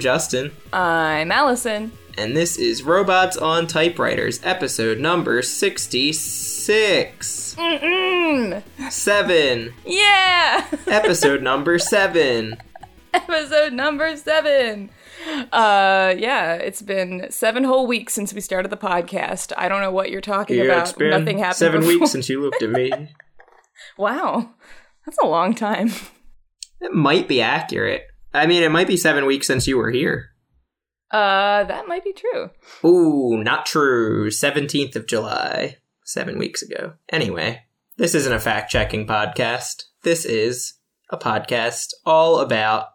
Hello, Hello! I'm Justin, I'm Allison. and this is Robots on Typewriters, episode number 66. Mm-mm. Seven. Yeah! Episode number seven. Episode number seven. Uh, yeah, it's been seven whole weeks since we started the podcast. I don't know what you're talking about. Nothing happened. seven before. weeks since you looked at me. Wow, that's a long time. That might be accurate. I mean, it might be seven weeks since you were here. Uh, that might be true. Ooh, not true. 17th of July. Seven weeks ago. Anyway, this isn't a fact checking podcast. This is a podcast all about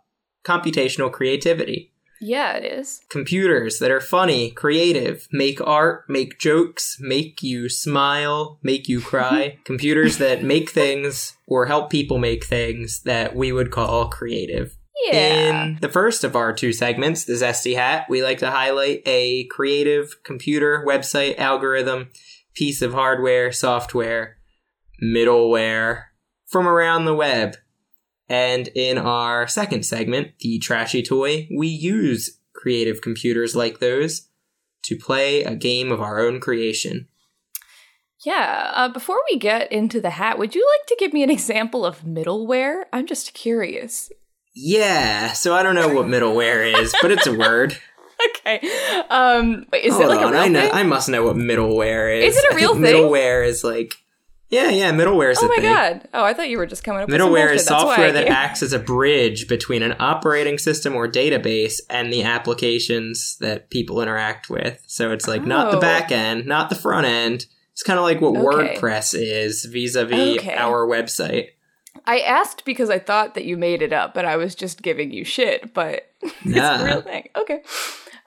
computational creativity. Yeah, it is. Computers that are funny, creative, make art, make jokes, make you smile, make you cry. Computers that make things or help people make things that we would call creative. Yeah. In the first of our two segments, the Zesty Hat, we like to highlight a creative computer, website, algorithm, piece of hardware, software, middleware from around the web. And in our second segment, the Trashy Toy, we use creative computers like those to play a game of our own creation. Yeah. Uh, before we get into the hat, would you like to give me an example of middleware? I'm just curious. Yeah, so I don't know what middleware is, but it's a word. Okay. Um, wait, is Hold it like on, a real I know thing? I must know what middleware is. Is it a real thing? Middleware is like Yeah, yeah, middleware is Oh my thing. god! Oh, I thought you were just coming up Middleware is software that acts as a bridge between an operating system or database and the applications that people interact with. So it's like not the Oh. back end, not the front end. It's kind of like what Okay. WordPress is vis-a-vis Okay. our website. I asked because I thought that you made it up, but I was just giving you shit. But it's a real thing. Okay.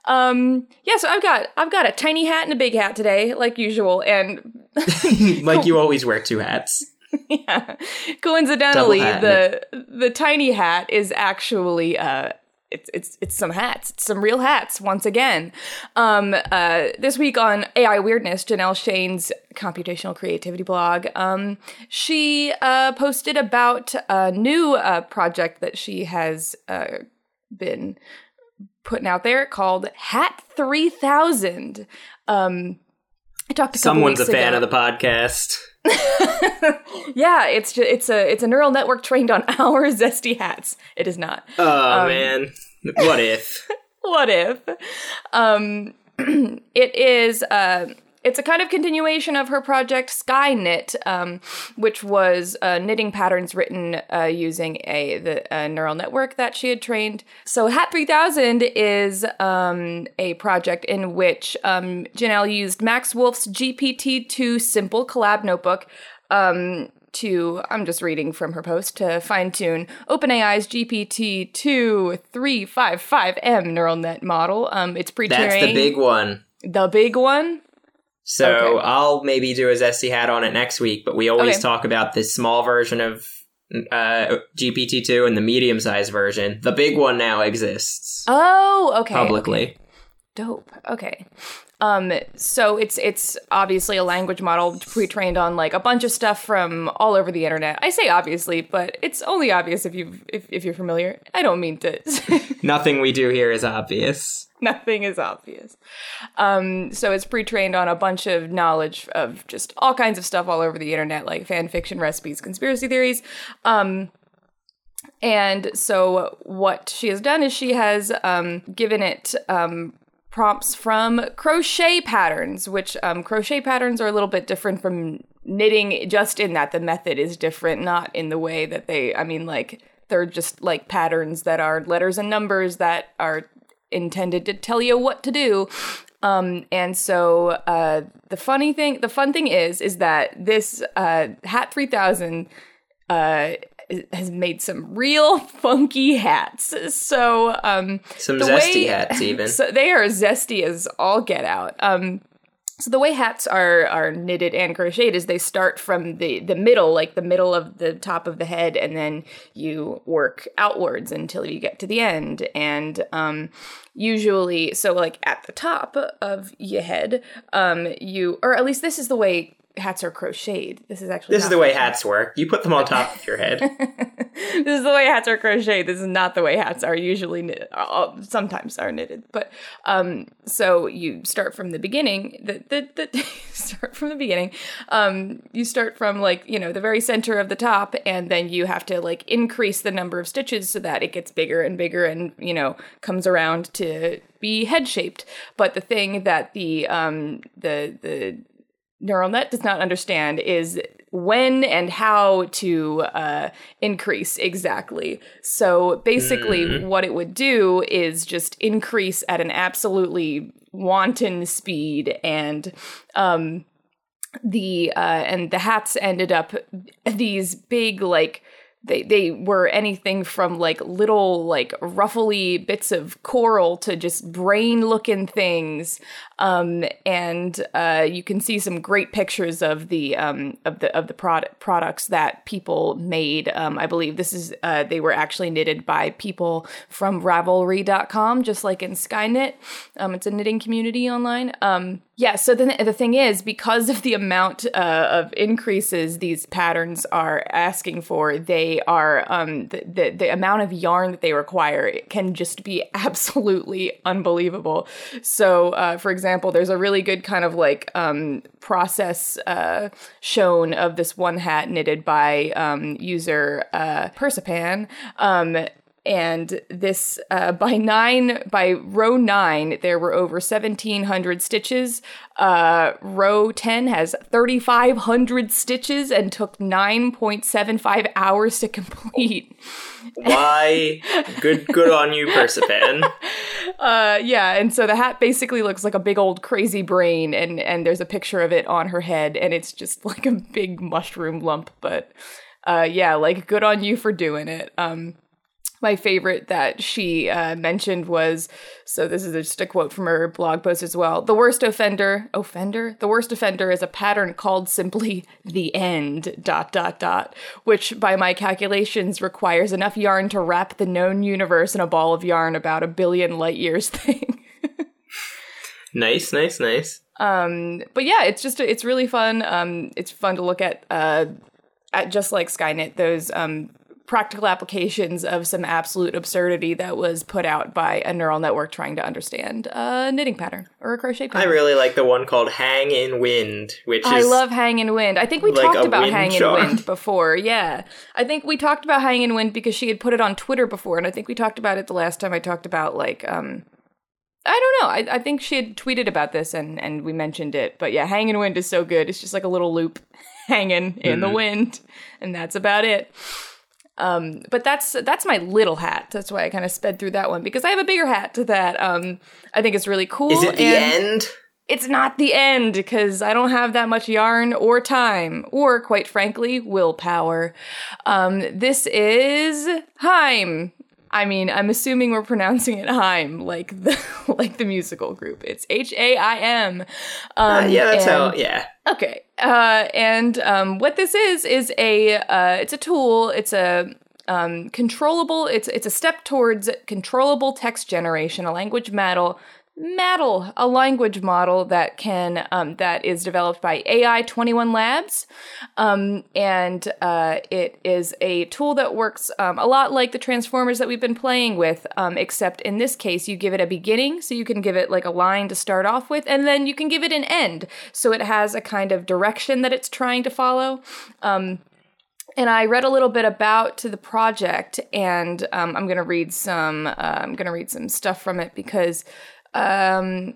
Um. Yeah. So I've got I've got a tiny hat and a big hat today, like usual, and like you always wear two hats. yeah, coincidentally, hat the the tiny hat is actually uh. It's, it's it's some hats. It's some real hats once again. Um, uh, this week on AI Weirdness, Janelle Shane's computational creativity blog, um, she uh, posted about a new uh, project that she has uh, been putting out there called Hat Three Thousand. Um, I talked couple Someone's a fan ago. of the podcast. yeah, it's just, it's a it's a neural network trained on our zesty hats. It is not. Oh Um, man. What if? What if? Um, it is. Uh, it's a kind of continuation of her project Skyknit, um, which was uh, knitting patterns written uh, using a the a neural network that she had trained. So Hat 3000 is um, a project in which um, Janelle used Max Woolf's GPT-2 simple Colab notebook um, to, I'm just reading from her post, to fine tune OpenAI's GPT-2 355M neural net model. Um, it's pre-trained. That's the big one. The big one? So Okay. I'll maybe do a Zesty hat on it next week, but we always Okay. talk about this small version of uh, GPT-2 and the medium-sized version. The big one now exists Oh, okay. publicly. okay. Dope. Okay. Um, so it's it's obviously a language model pre-trained on like a bunch of stuff from all over the internet. I say obviously, but it's only obvious if you if, if you're familiar. I don't mean to. Nothing we do here is obvious. Nothing is obvious. Um, so it's pre-trained on a bunch of knowledge of just all kinds of stuff all over the internet, like fan fiction, recipes, conspiracy theories. Um, and so what she has done is she has um, given it um, prompts from crochet patterns, which um, crochet patterns are a little bit different from knitting, just in that the method is different, not in the way that they. I mean, like they're just like patterns that are letters and numbers that are intended to tell you what to do. Um, and so uh, the funny thing, the fun thing is, is that this uh, Hat 3000 uh, has made some real funky hats. So um, Some zesty way- hats, even. so they are zesty as all get out. Um, so the way hats are are knitted and crocheted is they start from the the middle, like the middle of the top of the head, and then you work outwards until you get to the end. And um, usually, so like at the top of your head, um, you or at least this is the way hats are crocheted. This is actually This is the way hats work. You put them on top of your head. this is the way hats are crocheted. This is not the way hats are usually knit. Uh, sometimes are knitted, but um, so you start from the beginning. The the, the start from the beginning. Um, you start from like you know the very center of the top, and then you have to like increase the number of stitches so that it gets bigger and bigger, and you know comes around to be head shaped. But the thing that the um the the neural net does not understand is when and how to uh, increase exactly. So basically, what it would do is just increase at an absolutely wanton speed, and um, the uh, and the hats ended up these big like they they were anything from like little like ruffly bits of coral to just brain looking things um and uh you can see some great pictures of the um of the of the product products that people made. Um i believe this is uh they were actually knitted by people from ravelry.com just like in Skyknit. Um it's a knitting community online. Um yeah, so then the thing is, because of the amount uh, of increases these patterns are asking for, they are um, the, the the amount of yarn that they require can just be absolutely unbelievable. So, uh, for example, there's a really good kind of like um, process uh, shown of this one hat knitted by um, user uh, Persipan. Um, and this uh, by nine by row nine there were over 1700 stitches uh, row 10 has 3500 stitches and took 9.75 hours to complete Why? Good, good on you, Persipan. uh, yeah and so the hat basically looks like a big old crazy brain and and there's a picture of it on her head and it's just like a big mushroom lump but uh, yeah like good on you for doing it um my favorite that she uh, mentioned was so this is just a quote from her blog post as well the worst offender offender? The worst offender is a pattern called simply the end dot dot dot which by my calculations requires enough yarn to wrap the known universe in a ball of yarn about a billion light years thing. Nice, nice, nice. um but yeah it's just it's really fun. Um it's fun to look at uh at just like Skyknit those um practical applications of some absolute absurdity that was put out by a neural network trying to understand a knitting pattern or a crochet pattern. I really like the one called Hang in Wind, which is I love Hang in Wind. I think we like talked about Hang in. Wind before. Yeah. I think we talked about Hang in Wind because she had put it on Twitter before. And I think we talked about it the last time I talked about, like, um, I don't know. I, I think she had tweeted about this and, and we mentioned it. But yeah, Hang in Wind is so good. It's just like a little loop hanging in the Mhm. wind. And that's about it. Um, but that's that's my little hat. That's why I kind of sped through that one because I have a bigger hat to that. Um, I think it's really cool. Is it the and- end? it's not the end because I don't have that much yarn or time or, quite frankly, willpower. Um, this is HAIM. I mean, I'm assuming we're pronouncing it HAIM, like the like the musical group. It's H A I M. Um, Uh, yeah, that's and- how. Yeah. Okay. Uh, and um, what this is is a uh, it's a tool. It's a um, controllable. It's it's a step towards controllable text generation, a language model. Maddle, a language model that can um, that is developed by AI Twenty One Labs, um, and uh, it is a tool that works um, a lot like the transformers that we've been playing with, um, except in this case you give it a beginning, so you can give it like a line to start off with, and then you can give it an end, so it has a kind of direction that it's trying to follow. Um, and I read a little bit about to the project, and um, I'm gonna read some. Uh, I'm gonna read some stuff from it because, um,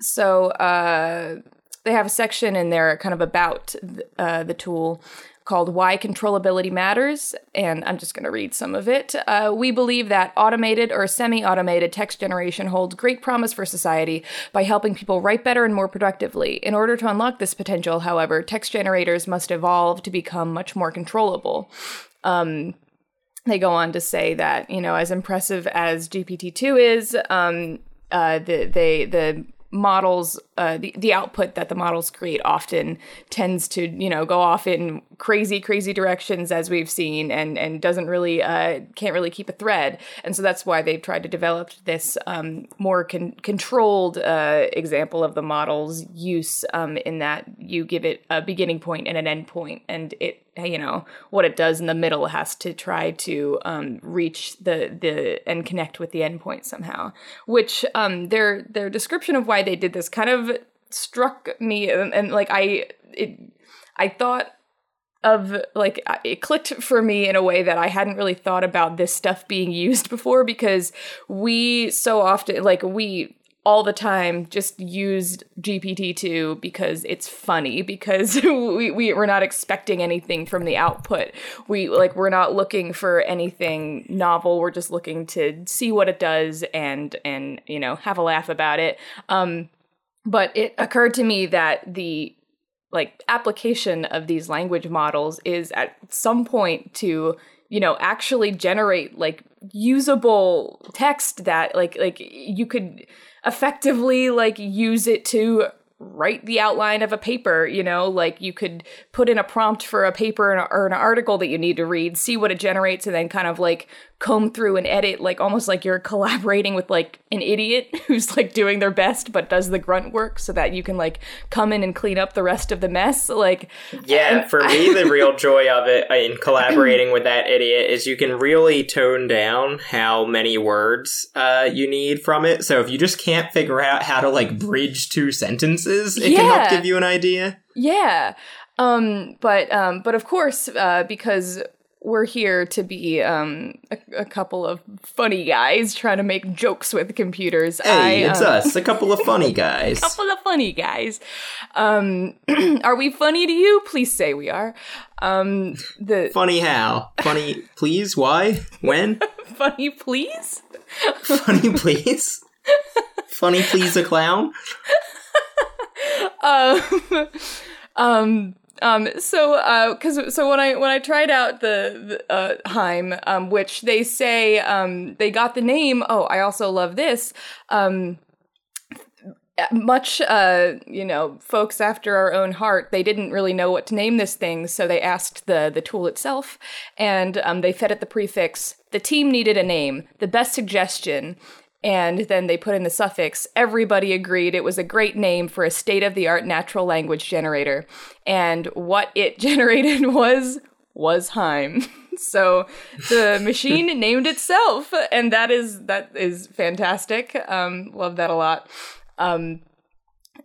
so uh, they have a section in there, kind of about uh, the tool called "Why Controllability Matters," and I'm just gonna read some of it. Uh, we believe that automated or semi-automated text generation holds great promise for society by helping people write better and more productively. In order to unlock this potential, however, text generators must evolve to become much more controllable. Um, they go on to say that you know, as impressive as GPT two is, um, uh, the they the models uh, the the output that the models create often tends to you know go off in crazy crazy directions as we've seen and and doesn't really uh, can't really keep a thread and so that's why they've tried to develop this um, more con- controlled uh, example of the model's use um, in that you give it a beginning point and an end point and it you know what it does in the middle has to try to um, reach the the and connect with the endpoint somehow. Which um, their their description of why they did this kind of struck me, and, and like I it I thought of like it clicked for me in a way that I hadn't really thought about this stuff being used before because we so often like we all the time just used GPT-2 because it's funny because we, we we're not expecting anything from the output. We like we're not looking for anything novel. We're just looking to see what it does and and you know have a laugh about it. Um, but it occurred to me that the like application of these language models is at some point to you know actually generate like usable text that like like you could effectively like use it to write the outline of a paper you know? Like you could put in a prompt for a paper or an article that you need to read see what it generates and then kind of like comb through and edit like almost like you're collaborating with like an idiot who's like doing their best but does the grunt work so that you can like come in and clean up the rest of the mess like yeah for me the real joy of it uh, in collaborating with that idiot is you can really tone down how many words uh, you need from it so if you just can't figure out how to like bridge two sentences it Yeah. can help give you an idea Yeah. Um, but um, but of course, uh, because we're here to be um, a, a couple of funny guys trying to make jokes with computers. hey I, it's um, us a couple of funny guys a couple of funny guys. Um, are we funny to you? Please say we are. Um, the funny how funny please why when funny, please. funny please funny please a clown um, um, um, so, uh, cause, so when I, when I tried out the, the uh, HAIM, um, which they say, um, they got the name, oh, I also love this, um, much, uh, you know, folks after our own heart, they didn't really know what to name this thing, so they asked the the tool itself, and um, they fed it the prefix. The team needed a name. The best suggestion. And then they put in the suffix. Everybody agreed it was a great name for a state of the art natural language generator. And what it generated was was HAIM. so the machine named itself, and that is that is fantastic. Um, love that a lot. Um,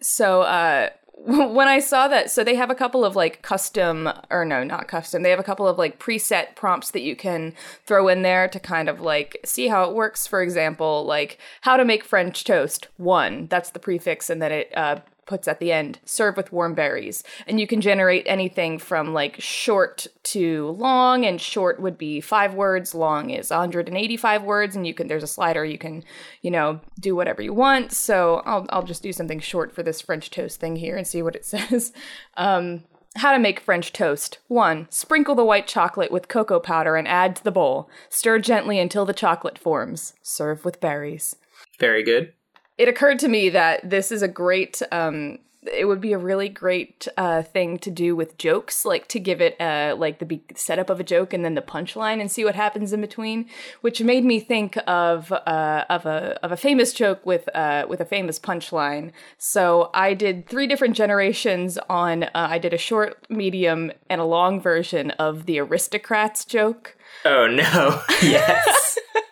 so uh, when I saw that, so they have a couple of like custom, or no, not custom. They have a couple of like preset prompts that you can throw in there to kind of like see how it works. For example, like how to make French toast. One, that's the prefix, and then it uh, puts at the end serve with warm berries and you can generate anything from like short to long and short would be five words long is 185 words and you can there's a slider you can you know do whatever you want so i'll, I'll just do something short for this french toast thing here and see what it says um, how to make French toast. 1. Sprinkle the white chocolate with cocoa powder and add to the bowl. Stir gently until the chocolate forms. Serve with berries very good it occurred to me that this is a great um it would be a really great uh, thing to do with jokes, like to give it uh, like the be- setup of a joke and then the punchline and see what happens in between, which made me think of uh, of a of a famous joke with uh, with a famous punchline. So I did three different generations on. Uh, I did a short, medium, and a long version of the aristocrats joke. oh no yes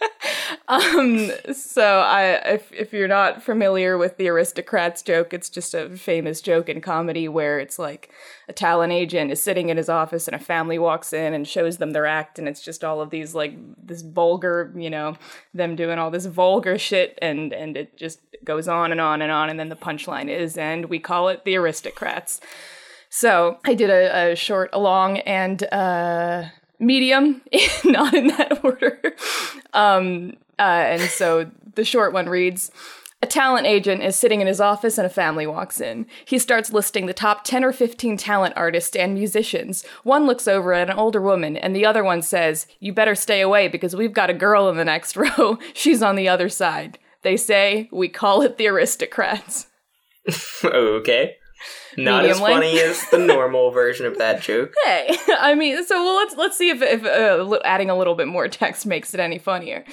Um, so I, if if you're not familiar with the aristocrats joke, it's just a famous joke in comedy where it's like a talent agent is sitting in his office and a family walks in and shows them their act, and it's just all of these like this vulgar, you know, them doing all this vulgar shit, and and it just goes on and on and on, and then the punchline is, and we call it the aristocrats. So I did a, a short, a long, and uh, medium, not in that order. Um, uh, and so the short one reads A talent agent is sitting in his office and a family walks in. He starts listing the top 10 or 15 talent artists and musicians. One looks over at an older woman, and the other one says, You better stay away because we've got a girl in the next row. She's on the other side. They say, We call it the aristocrats. okay. Not as length. funny as the normal version of that joke. Hey, I mean, so well, let's let's see if if uh, adding a little bit more text makes it any funnier.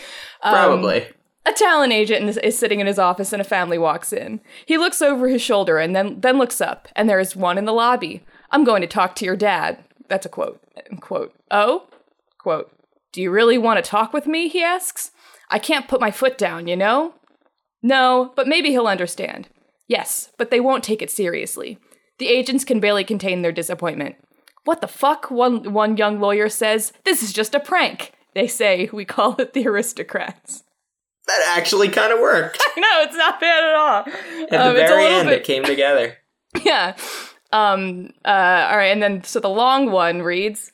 Um, Probably. A talent agent is, is sitting in his office and a family walks in. He looks over his shoulder and then then looks up, and there is one in the lobby. I'm going to talk to your dad. That's a quote. Quote. Oh? Quote. Do you really want to talk with me? He asks. I can't put my foot down, you know? No, but maybe he'll understand. Yes, but they won't take it seriously. The agents can barely contain their disappointment. What the fuck? One one young lawyer says. This is just a prank. They say we call it the aristocrats. That actually kind of worked. I know, it's not bad at all. At Um, the it's a very end, bit- it came together. yeah. Um, uh, all right, and then so the long one reads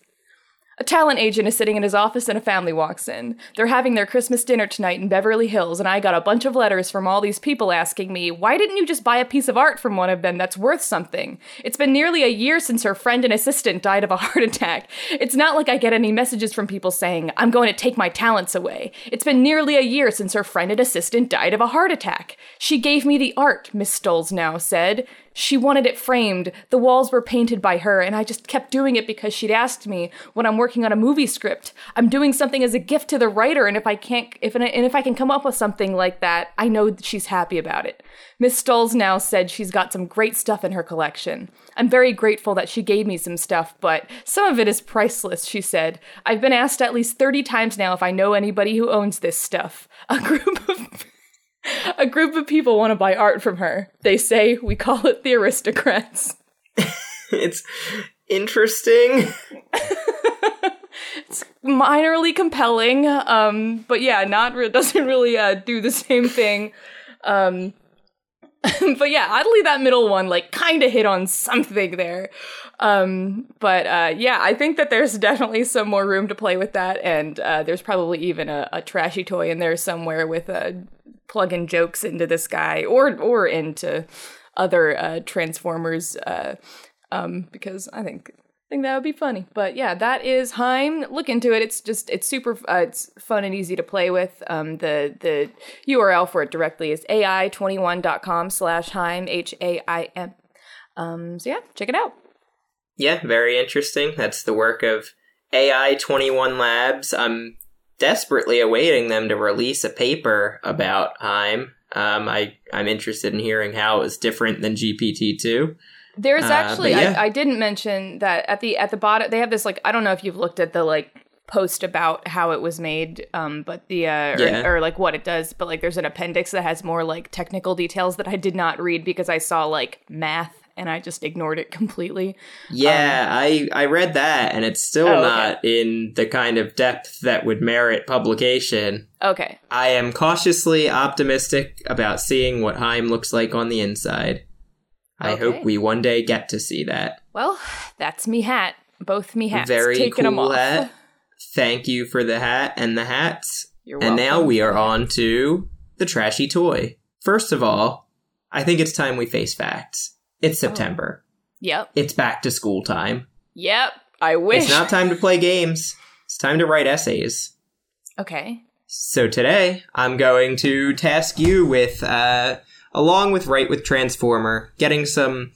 A talent agent is sitting in his office and a family walks in. They're having their Christmas dinner tonight in Beverly Hills, and I got a bunch of letters from all these people asking me, why didn't you just buy a piece of art from one of them that's worth something? It's been nearly a year since her friend and assistant died of a heart attack. It's not like I get any messages from people saying, I'm going to take my talents away. It's been nearly a year since her friend and assistant died of a heart attack. She gave me the art, Miss Stolz now said. She wanted it framed. The walls were painted by her, and I just kept doing it because she'd asked me when I'm working on a movie script. I'm doing something as a gift to the writer, and if I can't, if and if I can come up with something like that, I know that she's happy about it. Miss Stolz now said she's got some great stuff in her collection. I'm very grateful that she gave me some stuff, but some of it is priceless, she said. I've been asked at least 30 times now if I know anybody who owns this stuff. A group of a group of people want to buy art from her. They say we call it the aristocrats. It's interesting. It's minorly compelling, um, but yeah, not re- doesn't really uh, do the same thing. Um, but yeah, oddly, that middle one like kind of hit on something there. Um, but uh, yeah, I think that there's definitely some more room to play with that, and uh, there's probably even a, a trashy toy in there somewhere with uh, plugging jokes into this guy or or into other uh, Transformers. Uh, um, because I think I think that would be funny. But yeah, that is HAIM. Look into it. It's just it's super uh, it's fun and easy to play with. Um, the the URL for it directly is ai21.com slash HAIM H A I M. Um, so yeah, check it out. Yeah, very interesting. That's the work of AI 21 Labs. I'm desperately awaiting them to release a paper about HAIM. Um, I, I'm interested in hearing how it was different than GPT-2. There's Uh, actually but yeah. I, I didn't mention that at the at the bottom they have this like I don't know if you've looked at the like post about how it was made um but the uh or, Yeah. or like what it does but like there's an appendix that has more like technical details that I did not read because I saw like math and I just ignored it completely. Yeah, I, I read that, and it's still Um, Oh, okay. not in the kind of depth that would merit publication. Okay. I am cautiously optimistic about seeing what HAIM looks like on the inside. I Okay. hope we one day get to see that. Well, that's me hat. Both me hats. Very Taking them cool hat. Thank you for the hat and the hats. You're welcome. And now we are on to the trashy toy. First of all, I think it's time we face facts. It's Oh. September. Yep. It's back to school time. Yep. I wish. It's not time to play games. It's time to write essays. okay. So today, I'm going to task you with, uh, along with Write with Transformer, getting some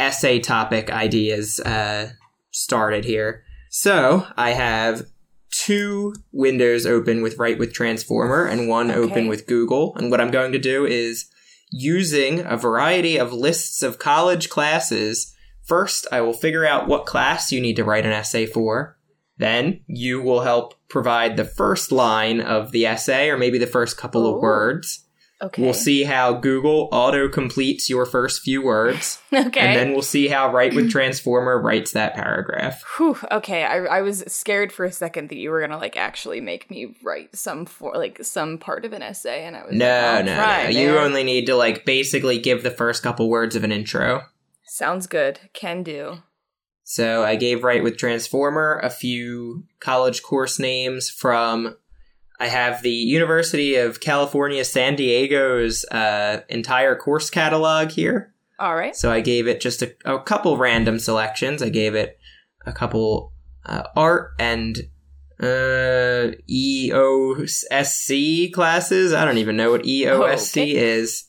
essay topic ideas uh, started here. So I have two windows open with Write with Transformer and one Okay. open with Google. And what I'm going to do is using a variety of lists of college classes. First, I will figure out what class you need to write an essay for. Then you will help provide the first line of the essay or maybe the first couple of oh. words. Okay. We'll see how Google auto completes your first few words. Okay. And then we'll see how Write with Transformer writes that paragraph. Whew, okay, I, I was scared for a second that you were gonna like actually make me write some for like some part of an essay, and I was No, like, oh, no, "I'll no. try, You only need to like basically give the first couple words of an intro. sounds good. Can do. So I gave Write with Transformer a few college course names from. I have the University of California, San Diego's uh, entire course catalog here. All right. So I gave it just a, a couple random selections. I gave it a couple uh, art and uh, EOSC classes. I don't even know what EOSC Okay. is.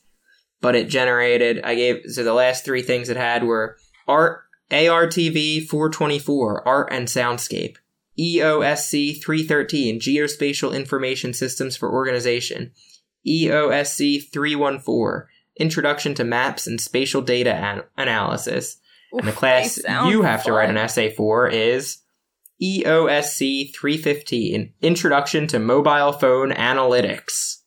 but it generated. I gave so the last three things it had were art ARTV 424 art and soundscape. EOSC 313 Geospatial Information Systems for Organization. EOSC 314 Introduction to Maps and Spatial Data an- Analysis. And the class you have to write an essay for is EOSC 315 Introduction to Mobile Phone Analytics.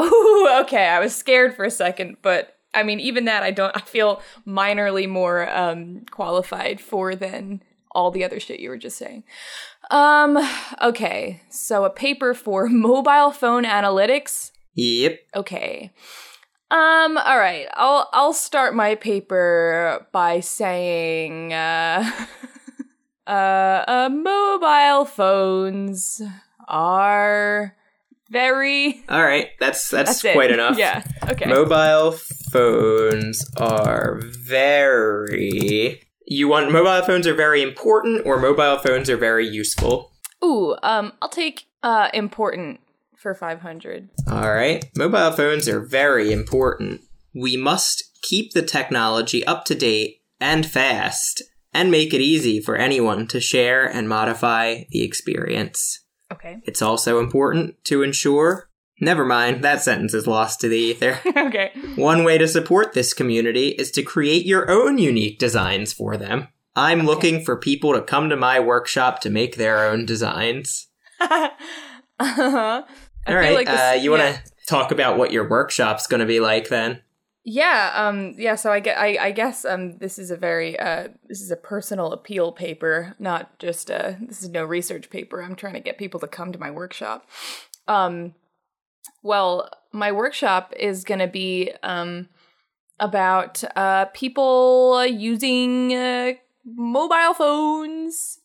Ooh, okay. I was scared for a second, but I mean, even that, I don't. I feel minorly more um, qualified for than all the other shit you were just saying. Um. Okay. So a paper for mobile phone analytics. Yep. Okay. Um. All right. I'll I'll start my paper by saying, uh, uh, uh, mobile phones are very. All right. That's that's, That's it. quite enough. Yeah. Okay. Mobile phones are very. You want mobile phones are very important or mobile phones are very useful? Ooh, um, I'll take uh important for five hundred. All right. Mobile phones are very important. We must keep the technology up to date and fast and make it easy for anyone to share and modify the experience. Okay. It's also important to ensure. Never mind, that sentence is lost to the ether. okay. One way to support this community is to create your own unique designs for them. I'm looking for people to come to my workshop to make their own designs. uh-huh. I All like this- uh, you want to yeah. talk about what your workshop's going to be like then? Yeah, um, yeah. So I get, I, I guess, um, this is a very, uh, this is a personal appeal paper, not just, uh, this is no research paper. I'm trying to get people to come to my workshop. Um, well, my workshop is going to be, um, about, uh, people using, uh, mobile phones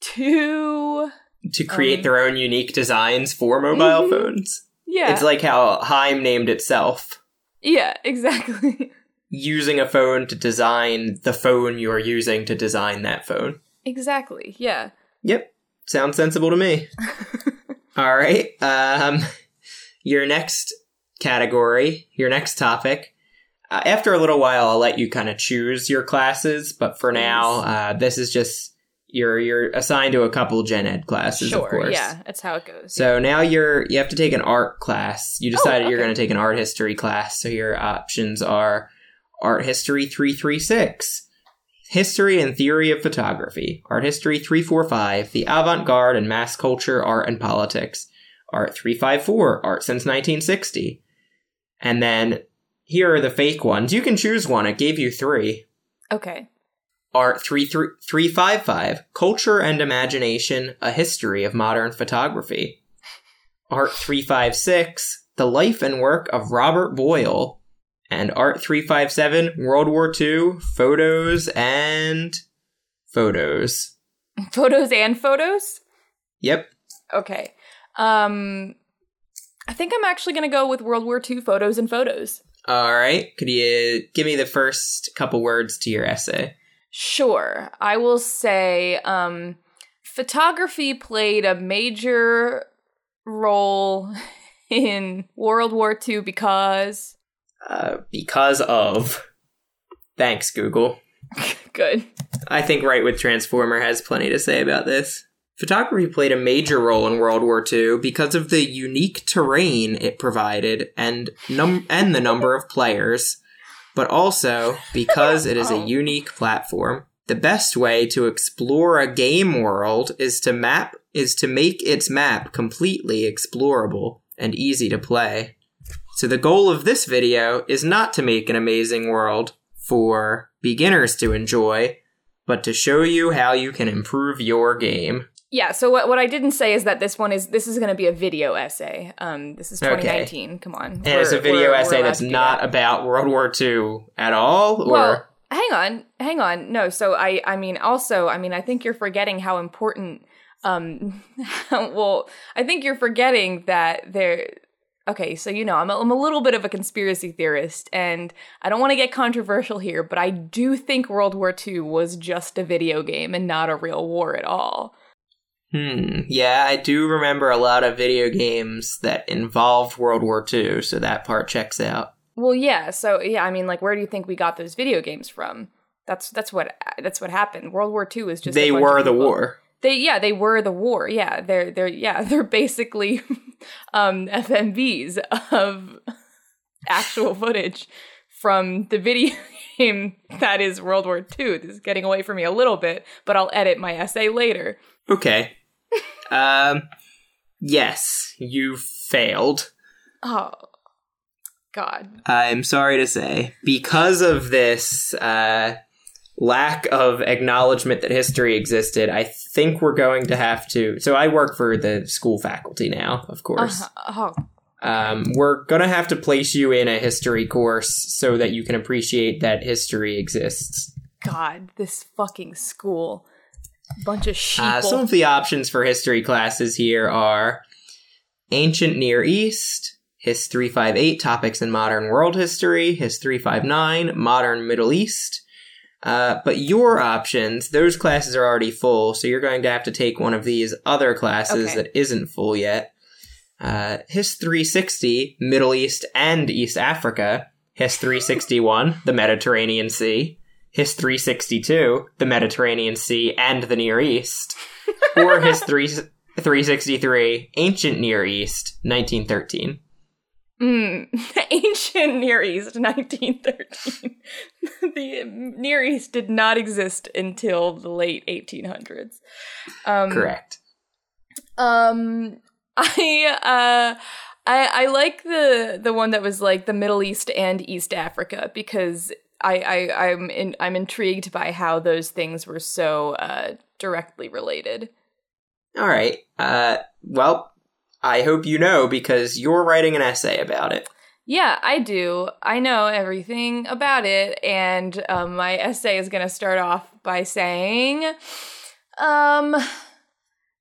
to, To create Um, their own unique designs for mobile Mhm. phones? yeah, It's like how HAIM named itself. yeah, exactly. Using a phone to design the phone you're using to design that phone. exactly. Yeah. Yep. Sounds sensible to me. All right. Um, your next category, your next topic. Uh, after a little while, I'll let you kind of choose your classes, but for now, uh, this is just you're you're assigned to a couple gen ed classes, sure. of course. Yeah. That's how it goes. So now you're you have to take an art class. You decided you're going to take an art history class. So your options are art history 336, history and theory of photography, art history 345, the avant-garde and mass culture, art and politics, art 354, art since 1960. And then here are the fake ones. You can choose one. It gave you 3. okay. Art 355, Culture and Imagination, A History of Modern Photography. Art 356, The Life and Work of Robert Boyle. And Art 357, World War II, Photos and Photos. Photos and photos? Yep. Okay. Um I think I'm actually going to go with World War II photos and photos. All right. Could you give me the first couple words to your essay? Sure. I will say um photography played a major role in World War II because Uh, because of. Thanks, Google. good. I think Write with Transformer has plenty to say about this. Photography played a major role in World War II because of the unique terrain it provided and num- and the number of players, but also because it is a unique platform. The best way to explore a game world is to map is to make its map completely explorable and easy to play. So the goal of this video is not to make an amazing world for beginners to enjoy, but to show you how you can improve your game. Yeah, so what, what I didn't say is that this one is this is going to be a video essay. Um this is Okay. 2019. Come on. And it's a video we're- we're essay that's not that. about World War II at all, or Well, hang on, hang on. No, so I I mean also, I mean I think you're forgetting how important um well, I think you're forgetting that there Okay, so you know, I'm a, I'm a little bit of a conspiracy theorist and I don't want to get controversial here, but I do think World War II was just a video game and not a real war at all. Hmm, yeah, I do remember a lot of video games that involved World War II, so that part checks out. Well, yeah. So yeah, I mean, like, where do you think we got those video games from? That's that's what that's what happened. World War II is just they were the war. They yeah, they were the war. Yeah, they're they're yeah, they're basically um FMVs of actual footage from the video game that is World War II. This is getting away from me a little bit, but I'll edit my essay later. Okay. Um, yes, you failed. Oh God. I'm sorry to say, because of this uh, lack of acknowledgement that history existed, I think we're going to have to. So I work for the school faculty now, of course. Uh-huh. Oh Um, we're gonna have to place you in a history course so that you can appreciate that history exists. God, this fucking school. Bunch of sheeple. Uh, some of the options for history classes here are Ancient Near East, His 358 Topics in Modern World History, His 359 Modern Middle East. Uh, but your options, those classes are already full, so you're going to have to take one of these other classes Okay. that isn't full yet. Uh, His 360 Middle East and East Africa, His 361 the Mediterranean Sea, His 362 the Mediterranean Sea and the Near East, or His 3, 363 Ancient Near East 1913. Mm, ancient Near East, 1913. the Near East did not exist until the late 1800s. Um, Correct. Um, I uh, I I like the the one that was like the Middle East and East Africa because I I I'm in, I'm intrigued by how those things were so uh directly related. All right. Uh, well, I hope you know because you're writing an essay about it. Yeah, I do. I know everything about it, and um, my essay is going to start off by saying, um,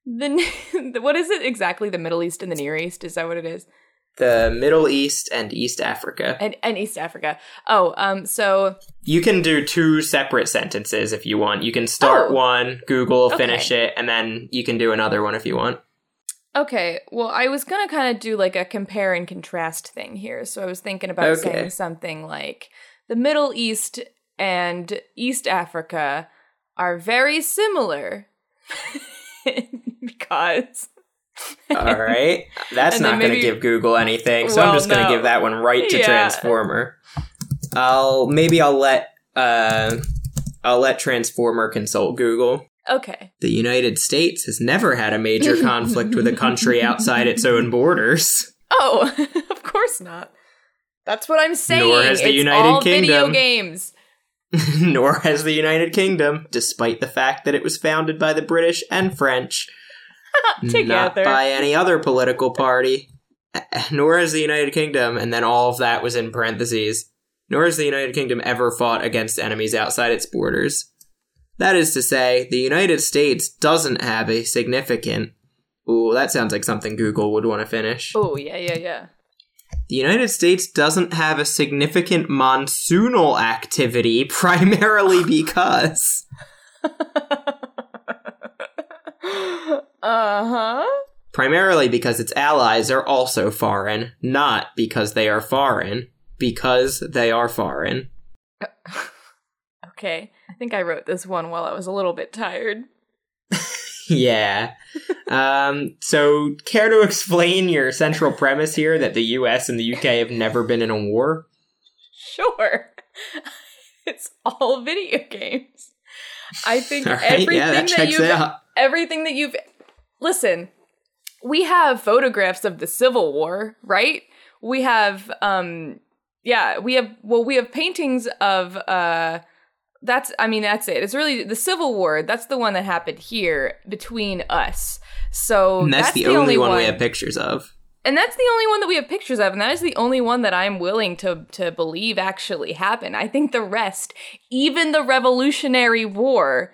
the what is it exactly? The Middle East and the Near East is that what it is? The Middle East and East Africa. And and East Africa. Oh, um, so You can do two separate sentences if you want. You can start Oh. one, Google, Okay. finish it, and then you can do another one if you want. okay. Well, I was gonna kind of do like a compare and contrast thing here. So I was thinking about Okay. saying something like the Middle East and East Africa are very similar because All right. That's not going to give Google anything, so I'm just going to no. give that one right to Yeah. Transformer. I'll maybe I'll let uh I'll let Transformer consult Google. okay. The United States has never had a major conflict with a country outside its own borders. Oh, of course not. That's what I'm saying. Nor has the it's United all video Kingdom. games. Nor has the United Kingdom, despite the fact that it was founded by the British and French, not by any other political party. Nor has the United Kingdom, and then all of that was in parentheses. Nor has the United Kingdom ever fought against enemies outside its borders. That is to say, the United States doesn't have a significant. Ooh, that sounds like something Google would want to finish. Oh yeah, yeah, yeah. The United States doesn't have a significant monsoonal activity, primarily because. Uh huh. Primarily because its allies are also foreign, not because they are foreign, because they are foreign. Okay. I think I wrote this one while I was a little bit tired. yeah. um, so, care to explain your central premise here that the US and the UK have never been in a war? Sure. it's all video games. I think right, everything yeah, that that you've out. Everything that you've listen we have photographs of the civil war right? We have um yeah we have well we have paintings of uh that's i mean that's it. It's really the civil war that's the one that happened here between us. So And that's, the, only, one, we have pictures of. and that's the only one that we have pictures of and that is the only one that i'm willing to to believe actually happened. I think the rest even the revolutionary war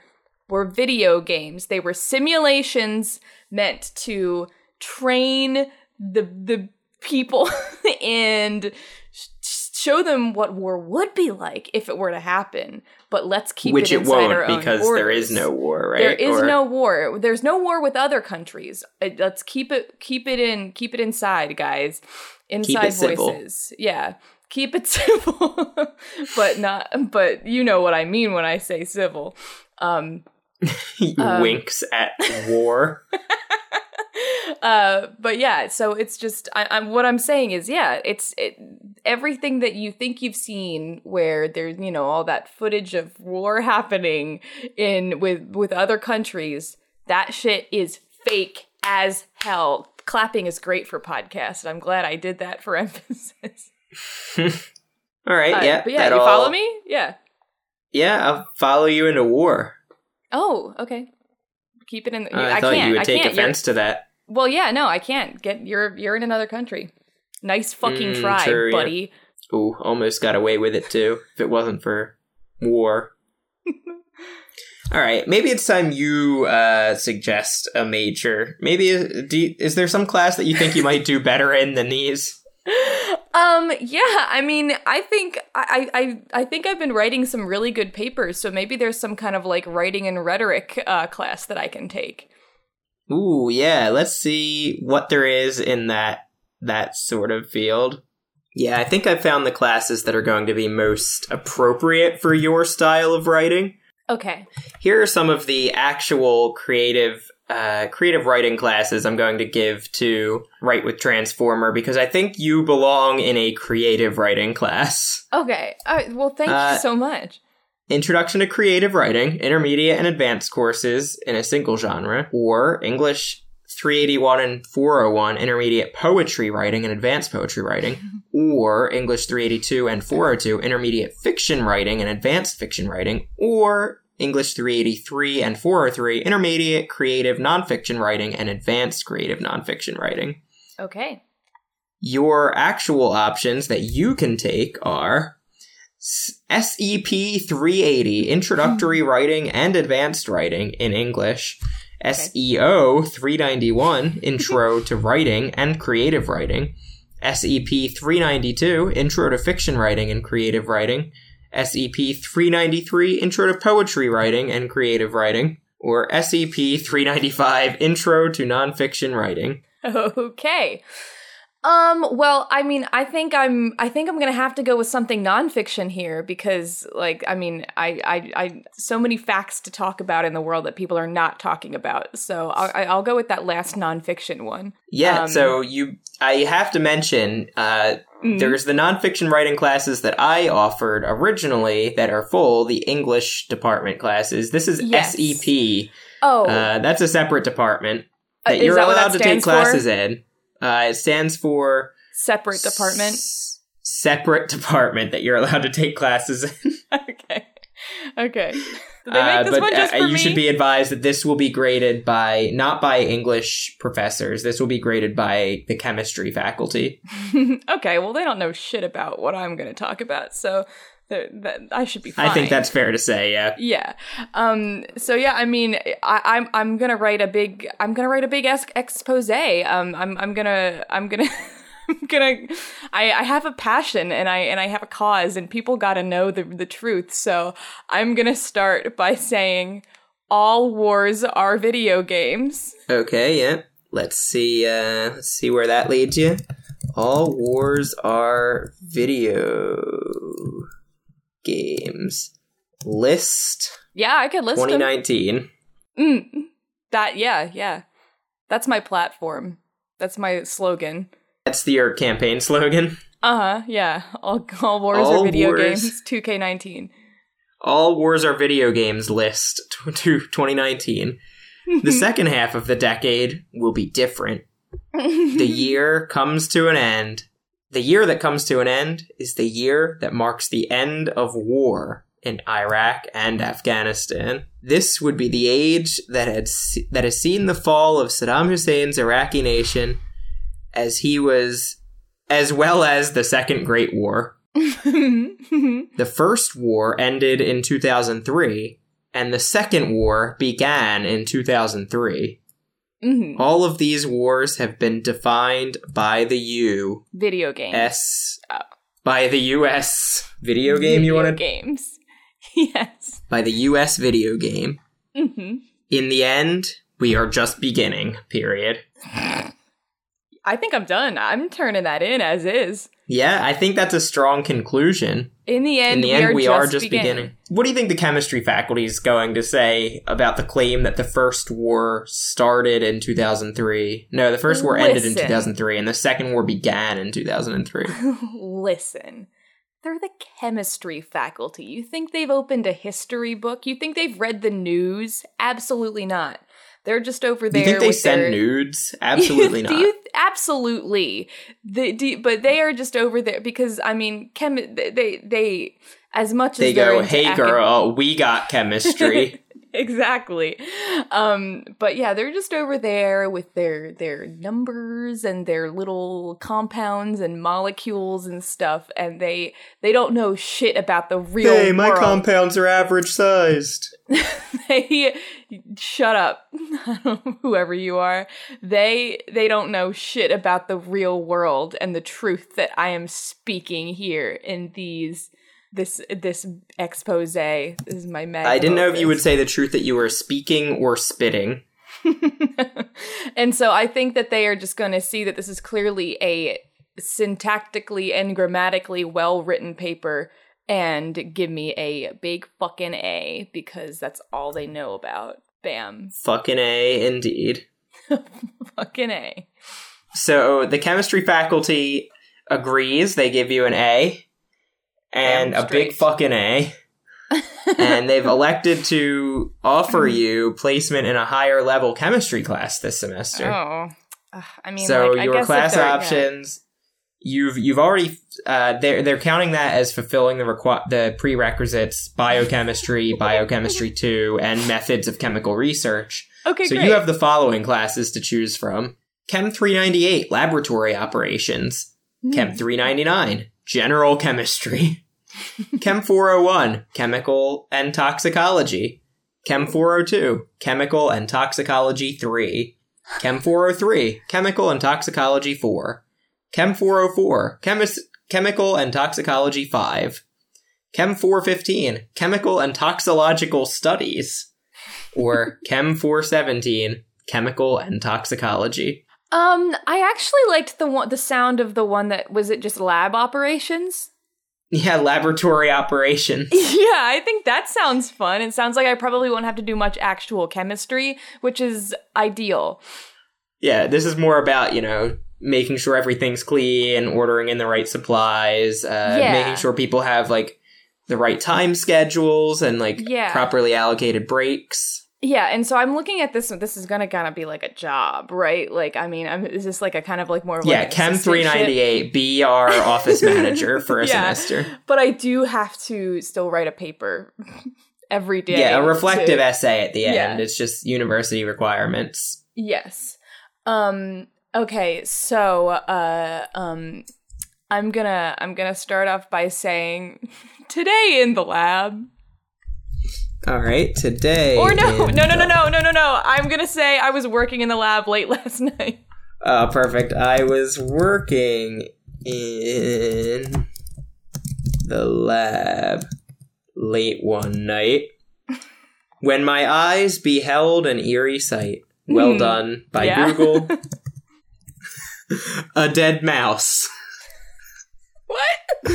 were video games they were simulations meant to train the the people and sh- show them what war would be like if it were to happen but let's keep Which it it inside our won't own because there is no war, right? There is Or- no war. There's no war with other countries. Uh, Let's keep it keep it in keep it inside, guys. Inside voices. Yeah. keep it civil, but not. But you know what I mean when I say civil. Um, he Um, winks at war. uh, but yeah, so it's just I, I'm what I'm saying is yeah, it's it, everything that you think you've seen where there's you know all that footage of war happening in with with other countries. That shit is fake as hell. Clapping is great for podcasts. I'm glad I did that for emphasis. All right, Uh, yeah. but yeah, you all- follow me? Yeah. Yeah, I'll follow you into war. Oh, okay. Keep it in. The, Uh, I, I thought can't. you would take offense to that. Well, yeah, no, I can't. Get you're you're in another country. Nice fucking Mm, try, yeah. buddy. Ooh, almost got away with it too. If it wasn't for war. All right, maybe it's time you uh, suggest a major. Maybe uh, do you, is there some class that you think you might do better in than these? Um, yeah, I mean, I think I, I I think I've been writing some really good papers, so maybe there's some kind of like writing and rhetoric uh, class that I can take. Ooh, yeah. Let's see what there is in that that sort of field. Yeah, I think I found the classes that are going to be most appropriate for your style of writing. Okay. Here are some of the actual creative uh, creative writing classes I'm going to give to Write with Transformer because I think you belong in a creative writing class. Okay. Right. Well, thank Uh, you so much. Introduction to Creative Writing, Intermediate and Advanced courses in a single genre, or English 381 and 401, Intermediate Poetry Writing and Advanced Poetry Writing, or English 382 and 402, Intermediate Fiction Writing and Advanced Fiction Writing, or English 383 and 403, Intermediate Creative Nonfiction Writing and Advanced Creative Nonfiction Writing. Okay. Your actual options that you can take are SEP 380, Introductory hmm. Writing and Advanced Writing in English. SEO 391, Intro to Writing and Creative Writing. SEP 392, Intro to Fiction Writing and Creative Writing. SEP 393, Intro to Poetry Writing and Creative Writing. Or SEP 395, Intro to Nonfiction Writing. Okay. Um, well, I mean, I think I'm I think I'm gonna have to go with something nonfiction here because like I mean, I I, I so many facts to talk about in the world that people are not talking about. So I'll I- I'll go with that last nonfiction one. Yeah, Um, so you I have to mention uh Mm. there's the nonfiction writing classes that I offered originally that are full, the English department classes. This is Yes. SEP. Oh, Uh, that's a separate department uh, you're that allowed that to take stands for? classes in. Uh, it stands for Separate department. S- separate department that you're allowed to take classes in. okay. Okay. Did they make Uh, but one just uh, you me? should be advised that this will be graded by not by English professors. This will be graded by the chemistry faculty. okay, well they don't know shit about what I'm going to talk about, so th- that I should be fine. I think that's fair to say. Yeah. yeah. Um. So yeah, I mean, I, I'm I'm gonna write a big I'm gonna write a big es- expose. Um. I'm I'm gonna I'm gonna. I'm gonna I, I have a passion and I and I have a cause and people gotta know the the truth. So I'm gonna start by saying all wars are video games. Okay, yeah. Let's see uh let's see where that leads you. All wars are video games. List Yeah, I could list them. 2019. Mm, that yeah, yeah. That's my platform. That's my slogan. That's the your campaign slogan. Uh huh. Yeah. All, all wars All are video wars- games. 2K19. All wars are video games list to 2019. The second half of the decade will be different. The year comes to an end. The year that comes to an end is the year that marks the end of war in Iraq and Afghanistan. This would be the age that had that has seen the fall of Saddam Hussein's Iraqi nation as he was as well as the Second Great War. The first war ended in 2003 and the second war began in 2003. Mhm. All of these wars have been defined by the U Video games. S Oh. by the US video game you Video want to games. yes. by the US video game. hmm In the end, we are just beginning. Period. I think I'm done. I'm turning that in as is. Yeah, I think that's a strong conclusion. In the end, In the we, end, are, we just are just beginning. beginning. What do you think the chemistry faculty is going to say about the claim that the first war started in 2003? No, the first war ended in 2003, and the second war began in 2003. Listen, they're the chemistry faculty. You think they've opened a history book? You think they've read the news? Absolutely not. They're just over Do there. you think they send their- nudes? Absolutely do not. you absolutely? The, do, but they are just over there because I mean, chem. They they, they as much they as they're go, "Hey, acad- girl, we got chemistry." exactly. Um, but yeah, they're just over there with their their numbers and their little compounds and molecules and stuff, and they they don't know shit about the real hey, my world. compounds are average sized. they shut up whoever you are they they don't know shit about the real world and the truth that i am speaking here in these this this expose this is my mag I didn't know if you would say the truth that you were speaking or spitting. and so i think that they are just going to see that this is clearly a syntactically and grammatically well written paper and give me a big fucking a because that's all they know about bam Fucking A, indeed. fucking a So the chemistry faculty agrees. They give you an A and Damn a big fucking A. and they've elected to offer you placement in a higher level chemistry class this semester. Oh, Ugh, I mean, so like, I your guess class they're- yeah. options, you've you've already uh, they're they're counting that as fulfilling the requi- the prerequisites: biochemistry, biochemistry two, and methods of chemical research. Okay, so great. you have the following classes to choose from: Chem three ninety eight, laboratory operations; Hmm. Chem three ninety nine, general chemistry; Chem four hundred one, chemical and toxicology; Chem four hundred two, chemical and toxicology three; Chem 403, Chemical and Toxicology 4. Chem 404, Chemis- Chemical and Toxicology 5. Chem 415, Chemical and Toxicological Studies. Or Chem 417, Chemical and Toxicology. Um, I actually liked the one, the sound of the one that was it just lab operations. Yeah, laboratory operations. yeah, I think that sounds fun. It sounds like I probably won't have to do much actual chemistry, which is ideal. Yeah, this is more about, you know, making sure everything's clean, ordering in the right supplies, uh, Yeah. making sure people have, like, the right time schedules and, like, Yeah. properly allocated breaks. Yeah, and so I'm looking at this. This is gonna kind of be like a job, right? Like, I mean, I'm, is this like a kind of like more of a yeah, like Chem 398, be our office manager for a Yeah. semester. But I do have to still write a paper every day. Yeah, a reflective to- essay at the end. Yeah. It's just university requirements. Yes. Um okay, so uh um I'm to I'm going to start off by saying today in the lab. All right, today. Or no, in no, no, no, no, no, no, no. I'm going to say I was working in the lab late last night. Oh, perfect. I was working in the lab late one night when my eyes beheld an eerie sight. Well Hmm. done by Yeah. Google. a dead mouse. What?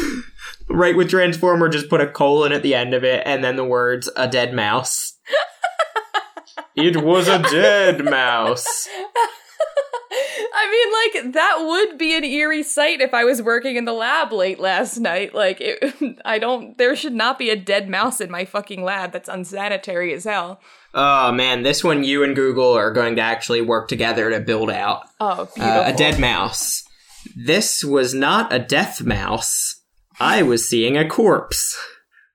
Write with Transformer, just put a colon at the end of it and then the words a dead mouse. it was a dead mouse. I mean, like that would be an eerie sight if I was working in the lab late last night. Like, it, I don't. There should not be a dead mouse in my fucking lab. That's unsanitary as hell. Oh man, this one you and Google are going to actually work together to build out. Oh, beautiful. Uh, a dead mouse. This was not a death mouse. I was seeing a corpse.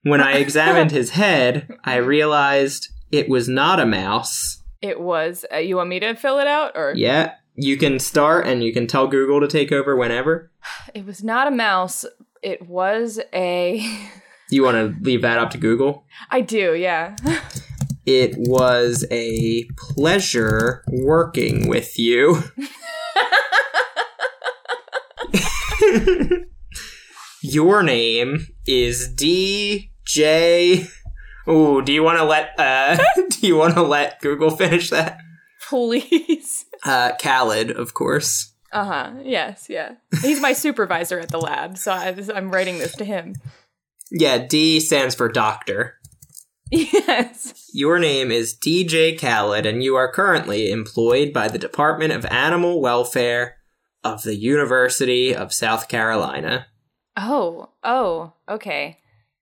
When I examined his head, I realized it was not a mouse. It was. Uh, you want me to fill it out, or Yeah, you can start and you can tell Google to take over whenever. it was not a mouse. It was a. You want to leave that up to Google? I do, yeah. It was a pleasure working with you. Your name is DJ. Ooh, do you want to let uh do you want to let Google finish that? Please. Uh Khaled, of course. Uh huh. Yes. Yeah. He's my supervisor at the lab, so I, I'm writing this to him. Yeah, D stands for doctor. Yes. Your name is DJ Khaled, and you are currently employed by the Department of Animal Welfare of the University of South Carolina. Oh. Oh. Okay.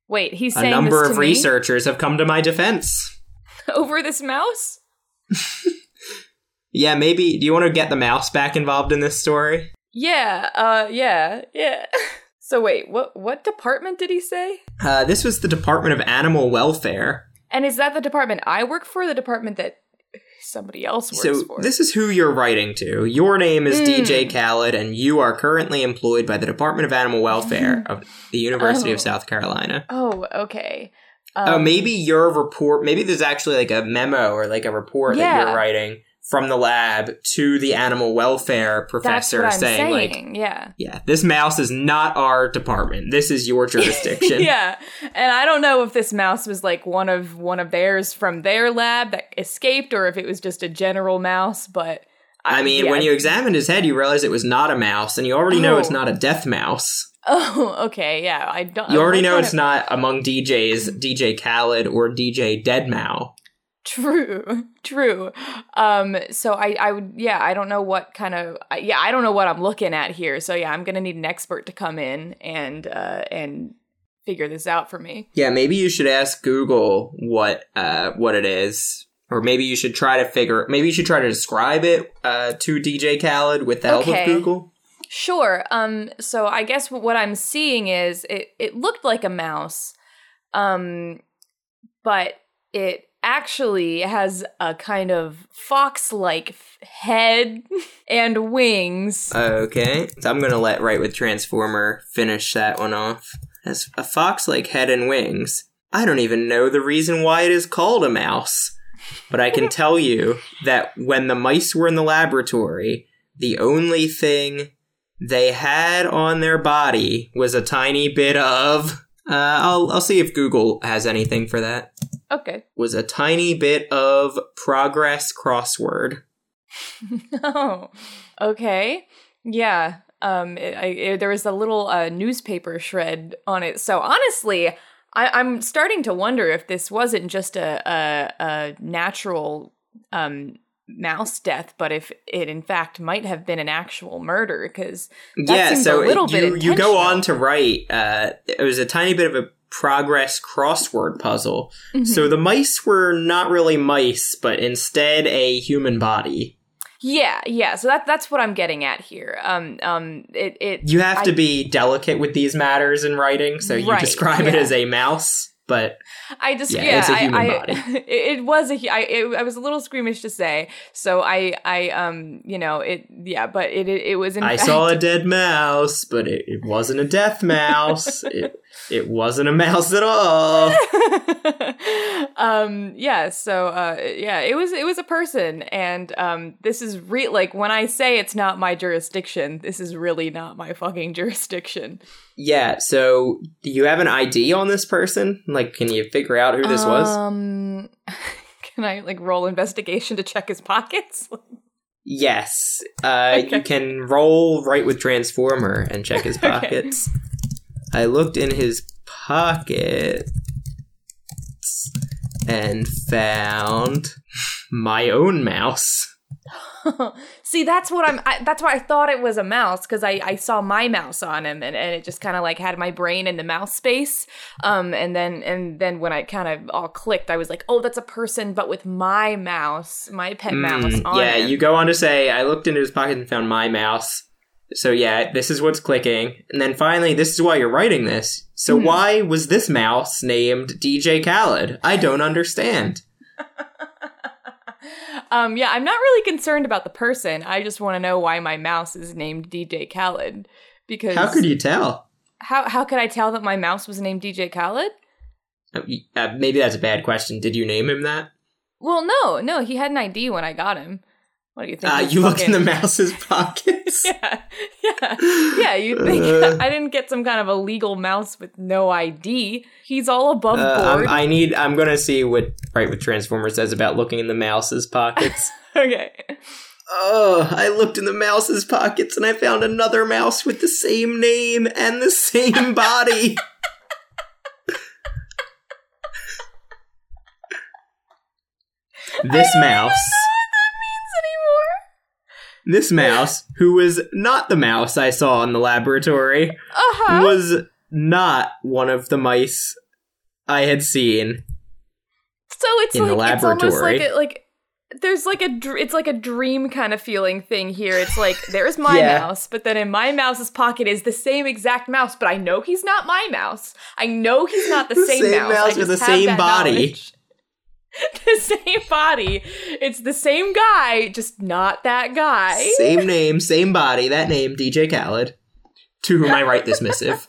Wait. He's saying A number of me researchers have come to my defense. over this mouse. Yeah, maybe. Do you want to get the mouse back involved in this story? Yeah. Uh. Yeah. Yeah. So wait. What? What department did he say? Uh, this was the Department of Animal Welfare. And is that the department I work for? The department that somebody else works So for? this is who you're writing to. Your name is Mm. DJ Khaled, and you are currently employed by the Department of Animal Welfare of the University Oh. of South Carolina. oh. Okay. Oh, Um, maybe your report. Maybe there's actually like a memo or like a report that you're writing from the lab to the animal welfare professor, I'm saying, like, yeah. "Yeah, this mouse is not our department. This is your jurisdiction." yeah and i don't know if this mouse was like one of one of theirs from their lab that escaped or if it was just a general mouse but I mean, yeah. when you examined his head, you realize it was not a mouse, and you already know it's Oh. not a death mouse. oh okay yeah i don't You already know it's of- not among DJs DJ Khaled or DJ Deadmau5. True true um so i i would yeah i don't know what kind of yeah i don't know what i'm looking at here so yeah i'm gonna need an expert to come in and uh and figure this out for me Yeah, maybe you should ask Google what uh what it is. Or maybe you should try to figure maybe you should try to describe it uh to DJ Khaled with the help Okay. of Google. Sure. Um. So I guess what what I'm seeing is it. It looked like a mouse, um, but it actually has a kind of fox-like f- head and wings. Okay. So I'm gonna let Write with Transformer finish that one off. Has a fox like head and wings. I don't even know the reason why it is called a mouse. But I can tell you that when the mice were in the laboratory, the only thing they had on their body was a tiny bit of uh, I'll I'll see if Google has anything for that. Okay. Was a tiny bit of progress crossword. Oh. Okay. Yeah. Um. It, I, it, there was a little uh, newspaper shred on it. So honestly, I, I'm starting to wonder if this wasn't just a a, a natural um mouse death, but if it in fact might have been an actual murder because yeah, so a little it- bit you you go on to write. Uh, it was a tiny bit of a progress crossword puzzle. Mm-hmm. So the mice were not really mice, but instead a human body. yeah, yeah. So that that's what I'm getting at here. Um, um, it it You have to be delicate with these matters in writing, so you Right, describe it as a mouse, but I just Yeah, yeah, it's a I- human I, body. It, it was a it, I was a little squeamish to say, so I I um you know it yeah, but it it, it was in I fact, saw a dead mouse, but it, it wasn't a death mouse. it it wasn't a mouse at all. um yeah so uh yeah it was it was a person and um this is re like when i say it's not my jurisdiction this is really not my fucking jurisdiction Yeah, so do you have an ID on this person? Like, can you figure out who this was? um can i like roll investigation to check his pockets Yes. Uh, Okay. You can roll Write with Transformer and check his Okay. pockets. I looked in his pocket and found my own mouse. See, that's what I'm. I, that's why I thought it was a mouse because I, I saw my mouse on him, and, and it just kind of like had my brain in the mouse space. Um, and then and then when I kind of all clicked, I was like, oh, that's a person, but with my mouse, my pet mouse Mm, on yeah, him. you go on to say, I looked into his pocket and found my mouse. So yeah, this is what's clicking. And then finally, this is why you're writing this. So Hmm. why was this mouse named DJ Khaled? I don't understand. um, yeah, I'm not really concerned about the person. I just want to know why my mouse is named DJ Khaled. Because How could you tell? How how could I tell that my mouse was named DJ Khaled? Uh, uh, maybe that's a bad question. Did you name him that? Well, no, no, he had an ID when I got him. What do you think? Uh, you looked in the mouse's pockets. yeah, yeah, yeah. You think Uh. I didn't get some kind of illegal mouse with no ID? He's all above Uh, board. I need. I'm gonna see what Write with Transformer says about looking in the mouse's pockets. okay. Oh, I looked in the mouse's pockets and I found another mouse with the same name and the same body. this mouse, this mouse, who was not the mouse I saw in the laboratory, Uh-huh. was not one of the mice I had seen. So it's in the like it's almost like like there's like a dr- it's like a dream kind of feeling thing here. It's like there's my Yeah. mouse, but then in my mouse's pocket is the same exact mouse, but I know he's not my mouse. I know he's not the, The same, same mouse. Mouse with the same body. knowledge. the same body. It's the same guy, just not that guy. Same name, same body. That name, DJ Khaled, to whom I write this missive.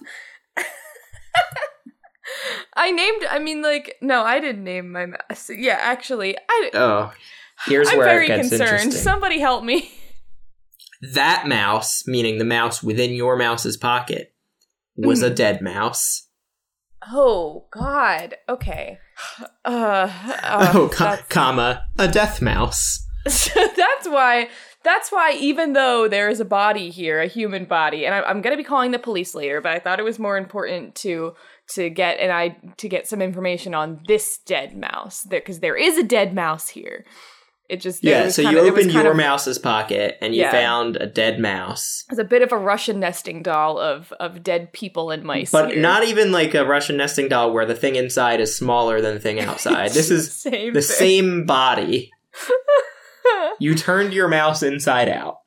I named. I mean, like, no, I didn't name my mouse. Yeah, actually, I. Oh, here's I'm where very it gets concerned. interesting. Somebody help me. that mouse, meaning the mouse within your mouse's pocket, was Mm-hmm. a dead mouse. Oh God. Okay. Uh, uh, oh, co- comma, a death mouse. that's why. That's why, even though there is a body here, a human body, and I, I'm going to be calling the police later, but I thought it was more important to to get and I to get some information on this dead mouse because there is a dead mouse here. It just it Yeah, was so kinda- you opened your of- mouse's pocket and you Yeah. found a dead mouse. It's a bit of a Russian nesting doll of of dead people and mice, But here. not even like a Russian nesting doll where the thing inside is smaller than the thing outside. this is same the thing. same body. You turned your mouse inside out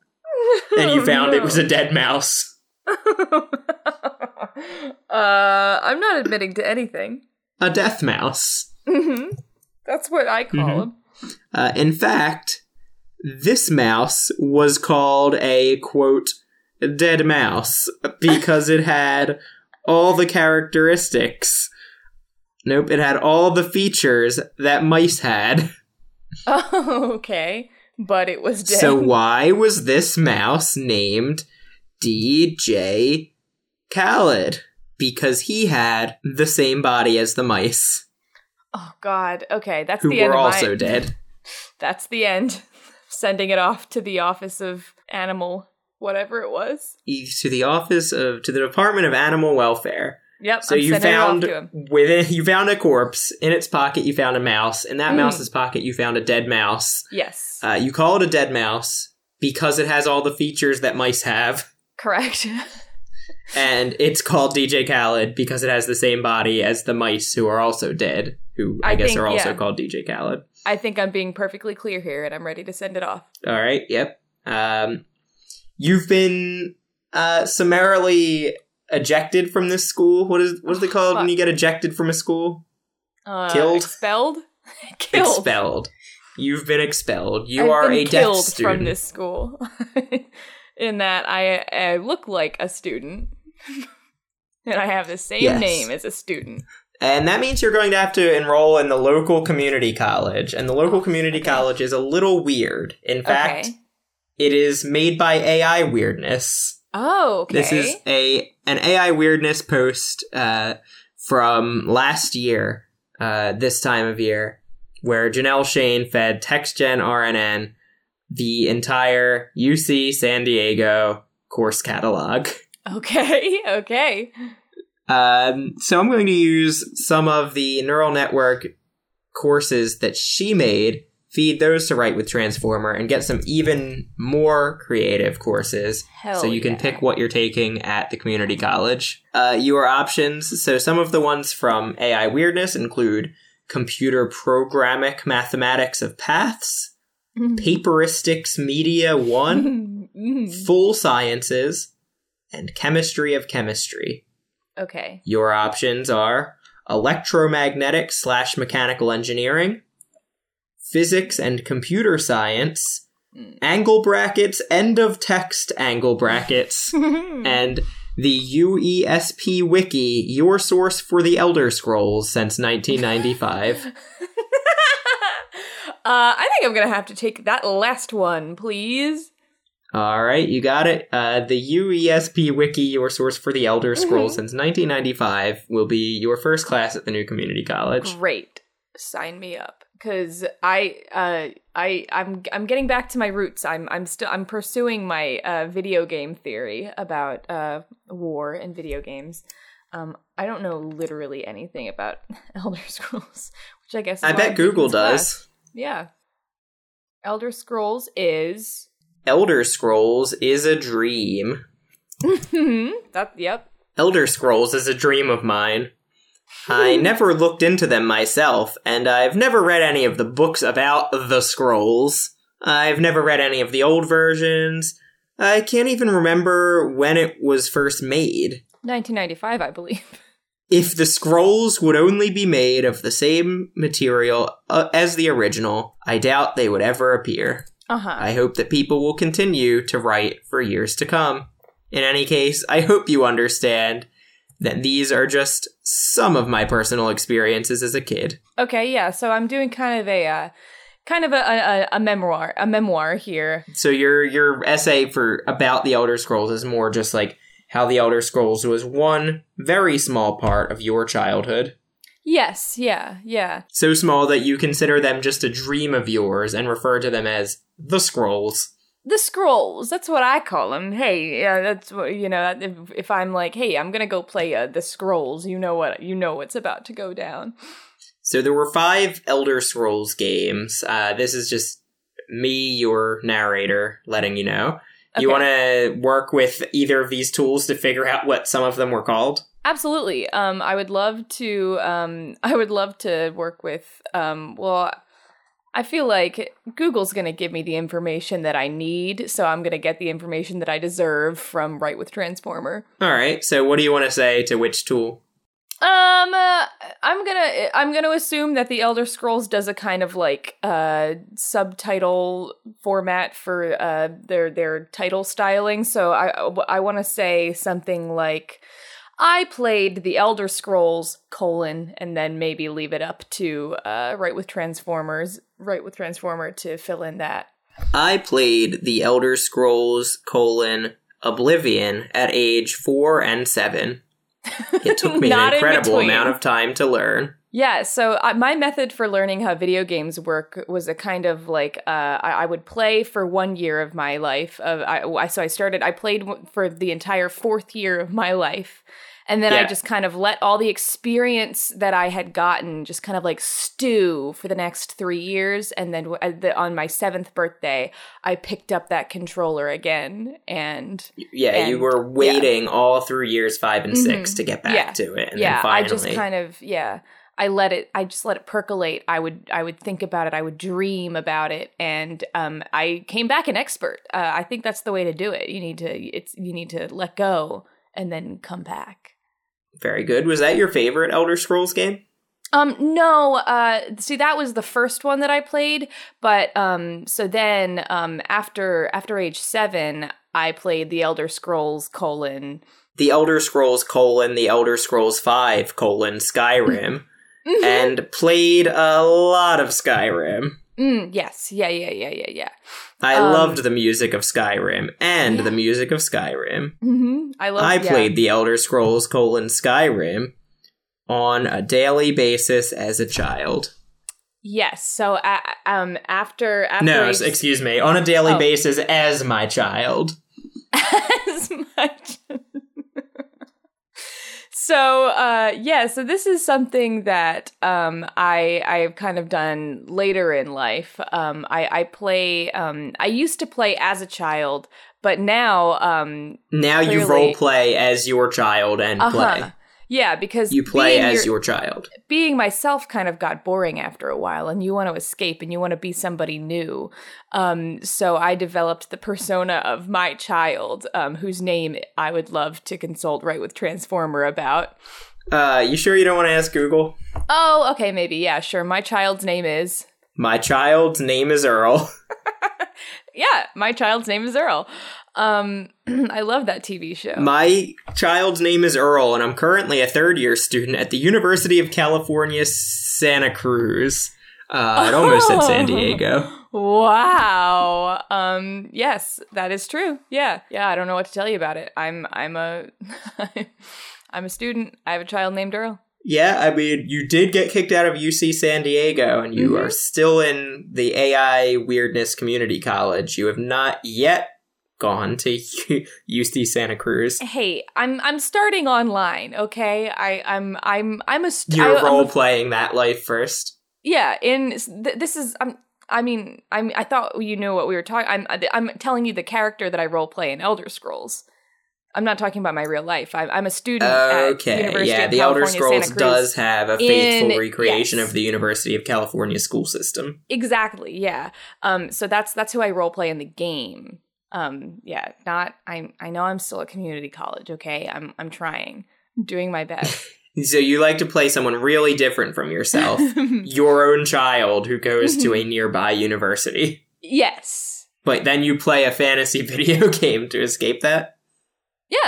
and you Oh, found it was a dead mouse. uh, I'm not admitting to anything. A death mouse. hmm That's what I call Mhm. him. Uh, in fact, this mouse was called a quote dead mouse because it had all the characteristics. Nope, it had all the features that mice had. Oh, okay. But it was dead. So why was this mouse named DJ Khaled? Because he had the same body as the mice, oh God. Okay, that's who the end were of also my- dead. That's the end. Sending it off to the Office of Animal, whatever it was. To the office of to the Department of Animal Welfare. Yep. So I'm you found it off to him. within you found a corpse in its pocket. You found a mouse in that Mm. mouse's pocket. You found a dead mouse. Yes. Uh, you call it a dead mouse because it has all the features that mice have, Correct. and it's called DJ Khaled because it has the same body as the mice who are also dead. Who I, I guess think- are also yeah. called DJ Khaled. I think I'm being perfectly clear here, and I'm ready to send it off. All right. Yep. Um, you've been uh, summarily ejected from this school. What is what is it called when you get ejected from a school? Uh, Killed? Expelled. killed. Expelled. You've been expelled. You I've are a deaf student. from this school. In that I, I look like a student, and I have the same Yes. name as a student. And that means you're going to have to enroll in the local community college. And the local community okay. college is a little weird. In fact, okay. it is made by AI Weirdness. Oh, okay. This is a an AI Weirdness post uh, from last year, uh, this time of year, where Janelle Shane fed textgenrnn the entire UC San Diego course catalog. okay. Okay. Um, so I'm going to use some of the neural network courses that she made, feed those to Write with Transformer, and get some even more creative courses. Hell so you can yeah. pick what you're taking at the community college. Uh, your options. So some of the ones from AI Weirdness include computer programmic mathematics of paths, paperistics media one, full sciences, and chemistry of chemistry. Okay. Your options are electromagnetic slash mechanical engineering, physics and computer science, Mm. angle brackets, end of text angle brackets, and the UESP Wiki, your source for the Elder Scrolls since 1995. uh, I think I'm gonna have to take that last one, please. All right, you got it. Uh, the UESP Wiki, your source for the Elder Scrolls Mhm. since 1995, will be your first class at the new community college. Great. Sign me up. because I uh I I'm I'm getting back to my roots. I'm I'm still I'm pursuing my uh, video game theory about uh war and video games. Um, I don't know literally anything about Elder Scrolls, which I guess I bet Google this class. does. Yeah, Elder Scrolls is Elder Scrolls is a dream. that. Yep. Elder Scrolls is a dream of mine. I never looked into them myself, and I've never read any of the books about the scrolls. I've never read any of the old versions. I can't even remember when it was first made. 1995, I believe. If the scrolls would only be made of the same material uh, as the original, I doubt they would ever appear. Uh huh. I hope that people will continue to write for years to come. In any case, I hope you understand that these are just some of my personal experiences as a kid. Okay, yeah. So I'm doing kind of a uh, kind of a, a a memoir, a memoir here. So your your essay for about the Elder Scrolls is more just like how the Elder Scrolls was one very small part of your childhood. Yes, yeah, yeah. So small that you consider them just a dream of yours and refer to them as the scrolls. The scrolls. That's what I call them. Hey, yeah, that's what you know. If, if I'm like, hey, I'm gonna go play uh, the scrolls, you know what? You know what's about to go down. So there were five Elder Scrolls games. Uh, this is just me, your narrator, letting you know. You want to work with either of these tools to figure out what some of them were called? Absolutely. Um, I would love to. Um, I would love to work with. Um, well, I feel like Google's going to give me the information that I need, so I'm going to get the information that I deserve from Write with Transformer. All right. So what do you want to say to which tool? Um, uh, I'm gonna I'm gonna assume that the Elder Scrolls does a kind of like uh subtitle format for uh their their title styling. So I I want to say something like I played the Elder Scrolls colon and then maybe leave it up to uh Write with Transformers Write with Transformer to fill in that. I played the Elder Scrolls colon Oblivion at age four and seven. It took me an incredible between. amount of time to learn. Yeah, so uh, my method for learning how video games work was a kind of like uh, I, I would play for one year of my life. Of I, I so I started. I played for the entire fourth year of my life, and then I just kind of let all the experience that I had gotten just kind of like stew for the next three years. And then w- at the, on my seventh birthday, I picked up that controller again, and Yeah, you were waiting all through years five and six Mhm. to get back Yeah. to it, and yeah, I just kind of yeah. I let it. I just let it percolate. I would. I would think about it. I would dream about it, and um, I came back an expert. Uh, I think that's the way to do it. You need to. It's you need to let go and then come back. very good. Was that your favorite Elder Scrolls game? Um, no, uh, see, that was the first one that I played, but, um, so then, um, after, after age seven, I played the Elder Scrolls colon. The Elder Scrolls colon the Elder Scrolls Five colon Skyrim, and played a lot of Skyrim. Mm, yes, yeah, yeah, yeah, yeah, yeah. I Um, loved the music of Skyrim and Yeah. the music of Skyrim. hmm I love. I yeah. played the Elder Scrolls colon Skyrim on a daily basis as a child. Yes. So, uh, um, after after no, s- excuse me, on a daily Oh. basis as my child. as much. So, uh, yeah. So this is something that um, I I've kind of done later in life. Um, I I play. Um, I used to play as a child, but now, um, Now you role play as your child and uh play. Yeah, because You play as your- your child. being myself kind of got boring after a while and you want to escape and you want to be somebody new um, so i developed the persona of my child um, whose name i would love to consult write with transformer about Uh, you sure you don't want to ask Google? oh okay maybe yeah sure my child's name is My child's name is Earl. yeah my child's name is earl um, i love that tv show My child's name is Earl, and I'm currently a third year student at the University of California, Santa Cruz. Uh, it almost said San Diego. wow um yes that is true yeah yeah i don't know what to tell you about it i'm i'm a i'm a student i have a child named earl Yeah, I mean, you did get kicked out of UC San Diego, and you Mhm. are still in the AI Weirdness Community College. You have not yet gone to UC Santa Cruz. Hey, I'm I'm starting online. Okay, I I'm I'm I'm a st- You're I- I'm a- role playing that life first. yeah. In th- this is I'm. I mean, I'm. I thought you knew what we were talking. I'm. I'm telling you the character that I role play in Elder Scrolls. I'm not talking about my real life. I'm, I'm a student at Okay, University yeah, of the Elder Scrolls Santa Cruz. does have a faithful In- recreation yes. of the University of California school system. Exactly. Yeah. Um. So that's that's who I role play in the game. Um. Yeah. Not. I. I know I'm still at community college. Okay. I'm. I'm trying. I'm doing my best. So you like to play someone really different from yourself, your own child who goes to a nearby university. yes. But then you play a fantasy video game to escape that. Yeah.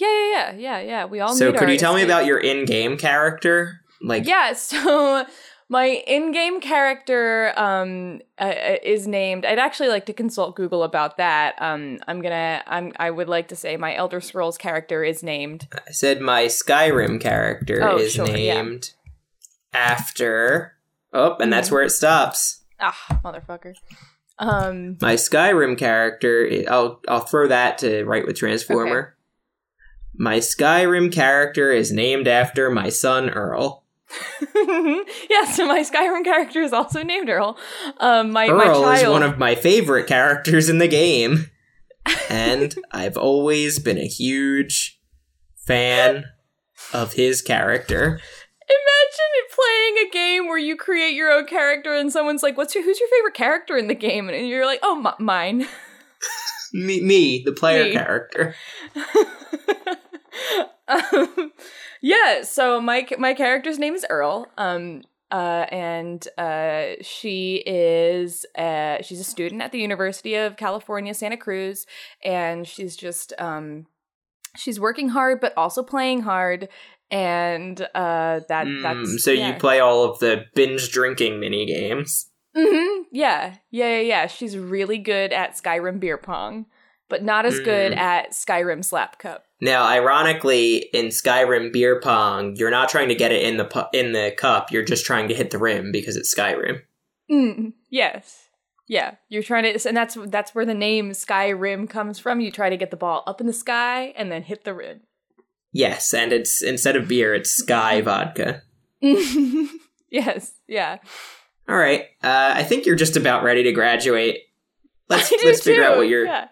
Yeah. Yeah. Yeah. Yeah. Yeah. We all. so could you tell me about your in-game character? Like yeah so my in-game character um uh, is named i'd actually like to consult google about that um i'm gonna i'm i would like to say my elder scrolls character is named I said, my Skyrim character Oh, is sure, yeah. named after. Oh, and that's Mhm. where it stops. ah motherfucker um My Skyrim character, I'll I'll throw that to Write with Transformer. My Skyrim character is named after my son Earl. yeah so my skyrim character is also named earl um my, my Earl child is one of my favorite characters in the game, and I've always been a huge fan of his character. Imagine playing a game where you create your own character and someone's like, "What's your who's your favorite character in the game?" and you're like, "Oh, m- mine." Me, me the player Me. character. um, yeah. So my my character's name is Earl. Um. Uh. And uh. She is. Uh. She's a student at the University of California, Santa Cruz, and she's just. Um. She's working hard, but also playing hard, and uh. That Mm, that's so yeah. you play all of the binge drinking mini games. hmm Yeah, yeah, yeah, yeah. She's really good at Skyrim beer pong, but not as good Mm. at Skyrim slap cup. Now, ironically, in Skyrim beer pong, you're not trying to get it in the pu- in the cup. You're just trying to hit the rim because it's Skyrim. Mm, yes, yeah. You're trying to, and that's that's where the name Skyrim comes from. You try to get the ball up in the sky and then hit the rim. Yes, and it's instead of beer, it's Sky vodka. yes, yeah. All right, uh, I think you're just about ready to graduate. Let's I do let's figure out too, what your yeah.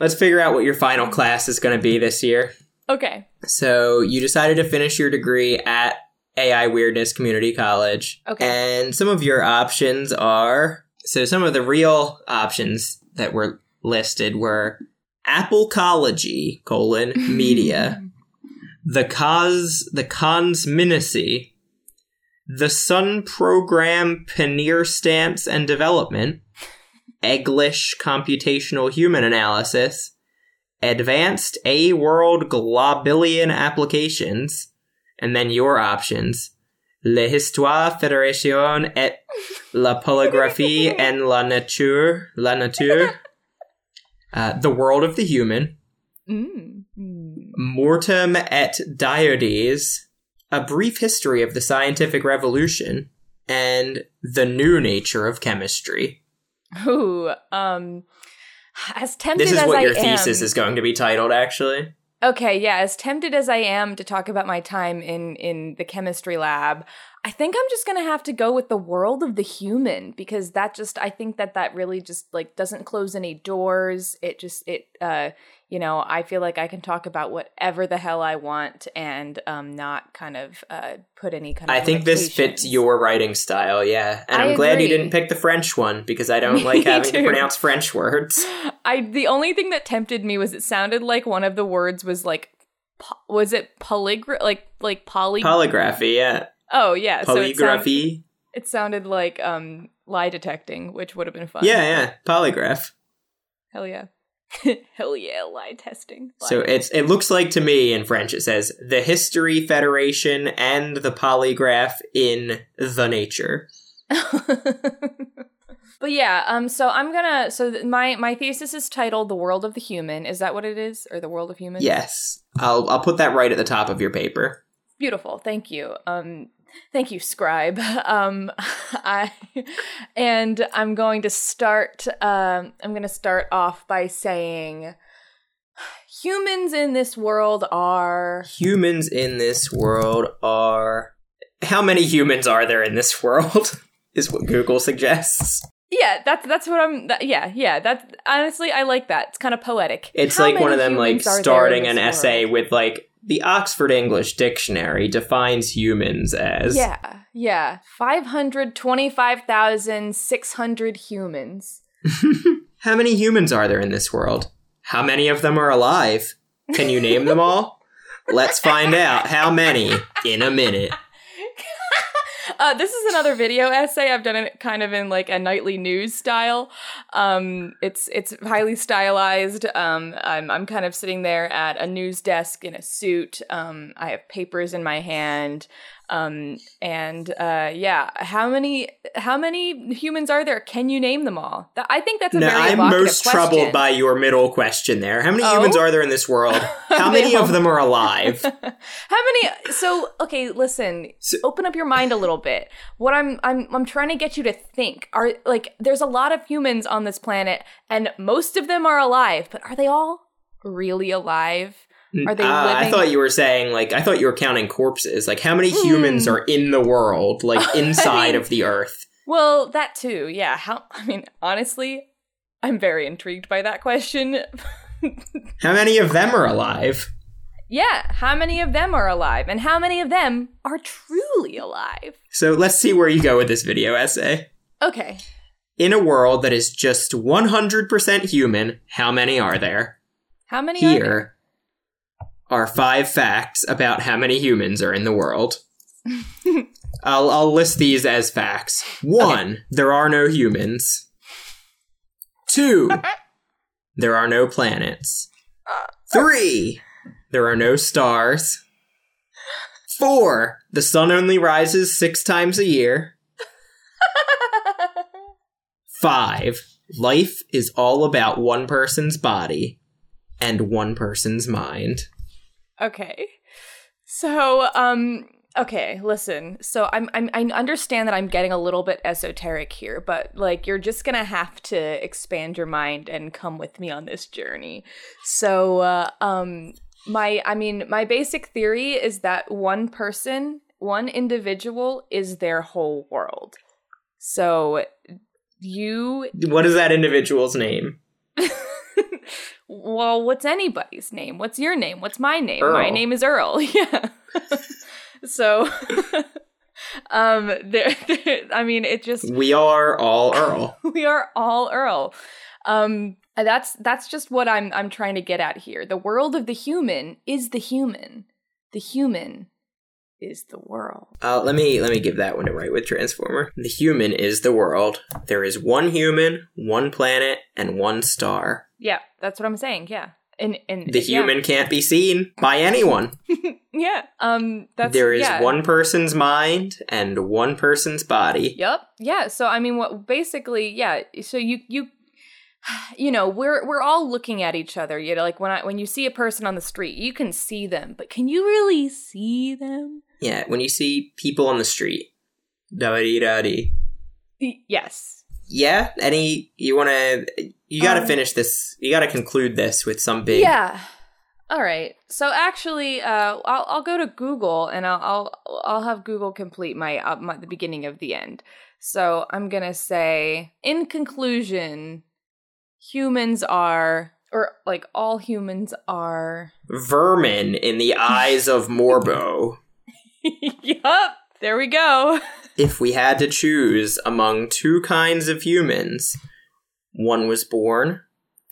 Let's figure out what your final class is going to be this year. Okay. So you decided to finish your degree at AI Weirdness Community College. Okay. And some of your options are so some of the real options that were listed were Applecology colon media, the cause the Consminacy, the Sun Program Paneer Stamps and Development, Egglish Computational Human Analysis, Advanced A World Globulin Applications, and then your options. L'histoire, fédération et la polygraphie en la nature, la nature, uh, the world of the human, mm. mortem et diodes, a brief history of the scientific revolution, and the new nature of chemistry. Ooh, um, as tempted This is as what I your am, thesis is going to be titled, actually. Okay, yeah, as tempted as I am to talk about my time in in the chemistry lab, I think I'm just going to have to go with the world of the human because that just I think that that really just like doesn't close any doors. It just it uh you know, I feel like I can talk about whatever the hell I want and um not kind of uh put any kind of I think this fits your writing style, yeah. And I I'm glad you didn't pick the French one because I don't like having to pronounce French words. I the only thing that tempted me was it sounded like one of the words was like po- was it polygraph like like poly Polygraphy, yeah. Oh yeah, so it, sound, Polygraphy. it sounded like um lie detecting, which would have been fun. Yeah, yeah. Polygraph. Hell yeah. Hell yeah, lie testing. Lie So it's it looks like to me in French it says the History Federation and the polygraph in the nature. but yeah, um so I'm gonna so th- my my thesis is titled The World of the Human. Is that what it is? Or the World of Humans? Yes. I'll I'll put that right at the top of your paper. beautiful. Thank you. Um, thank you, scribe. Um, I and I'm going to start. Um, I'm going to start off by saying humans in this world are Humans in this world are. How many humans are there in this world? Is what Google suggests. yeah that's that's what i'm that, yeah yeah that's honestly i like that it's kind of poetic It's How like one of them, like humans are there in starting an world? essay with like the Oxford English Dictionary defines humans as. yeah yeah 525600 humans How many humans are there in this world? How many of them are alive? Can you name them all? Let's find out how many in a minute. Uh, this is another video essay. I've done it kind of in like a nightly news style. Um, it's it's highly stylized. Um, I'm I'm kind of sitting there at a news desk in a suit. Um, I have papers in my hand. Um, and uh, yeah, how many how many humans are there? Can you name them all? Th- I think that's a No, very I'm most question. troubled by your middle question there. How many Oh? humans are there in this world? How many of them are alive? How many? So okay, listen. So- open up your mind a little bit. What I'm I'm I'm trying to get you to think are like there's a lot of humans on this planet, and most of them are alive, but are they all really alive? Are they Ah, I thought you were saying like I thought you were counting corpses. Like how many humans Hmm. are in the world, like inside mean- of the earth? Well, that too. Yeah. How? I mean, honestly, I'm very intrigued by that question. How many of them are alive? yeah. How many of them are alive, and how many of them are truly alive? So let's see where you go with this video essay. Okay. In a world that is just 100% human, how many are there? How many are there? Here are five facts about how many humans are in the world. I'll, I'll list these as facts. One, there are no humans. Two, there are no planets. Uh, Three, there are no stars. Four, the sun only rises six times a year. Five, life is all about one person's body and one person's mind. Okay. So, um, okay, listen. So I'm, I'm, I understand that I'm getting a little bit esoteric here, but like, you're just gonna have to expand your mind and come with me on this journey. So, uh, um, my, I mean, my basic theory is that one person, one individual is their whole world. So, you What is that individual's name? well, what's anybody's name? What's your name? What's my name? My name is Earl. Yeah. so, um, there, there. I mean, it just We are all Earl. we are all Earl. Um, that's that's just what I'm I'm trying to get at here. The world of the human is the human. The human is the world. Uh, let me let me give that one to Write with Transformer. The human is the world. There is one human, one planet, and one star. Yeah, that's what I'm saying. Yeah. And and The yeah. human can't be seen by anyone. Yeah. Um. That's there is yeah. one person's mind and one person's body. Yep. Yeah. So I mean, what basically, yeah. So you you you know we're we're all looking at each other. You know, like when I when you see a person on the street, you can see them, but can you really see them? Yeah, when you see people on the street. Da-dee-da-dee. Yes. Yeah, any you want to you got to Um, finish this. You got to conclude this with some big Yeah. All right. So actually, uh, I'll I'll go to Google and I'll I'll I'll have Google complete my, uh, my the beginning of the end. So I'm gonna say, in conclusion, humans are or like all humans are vermin in the eyes of Morbo. yup. There we go. if we had to choose among two kinds of humans, one was born,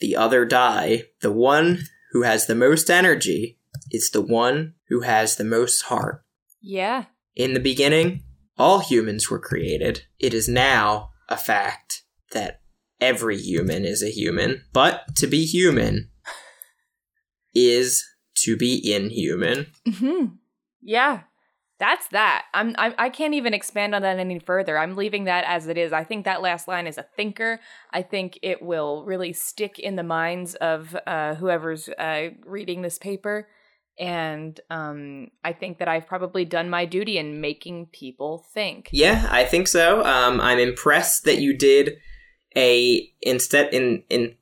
the other die. The one who has the most energy is the one who has the most heart. Yeah. In the beginning, all humans were created. It is now a fact that every human is a human, but to be human is to be inhuman. hmm Yeah. That's that. I'm, I'm I can't even expand on that any further. I'm leaving that as it is. I think that last line is a thinker. I think it will really stick in the minds of uh, whoever's uh, reading this paper. and um, I think that I've probably done my duty in making people think. Yeah, I think so. Um, I'm impressed that you did a instead in in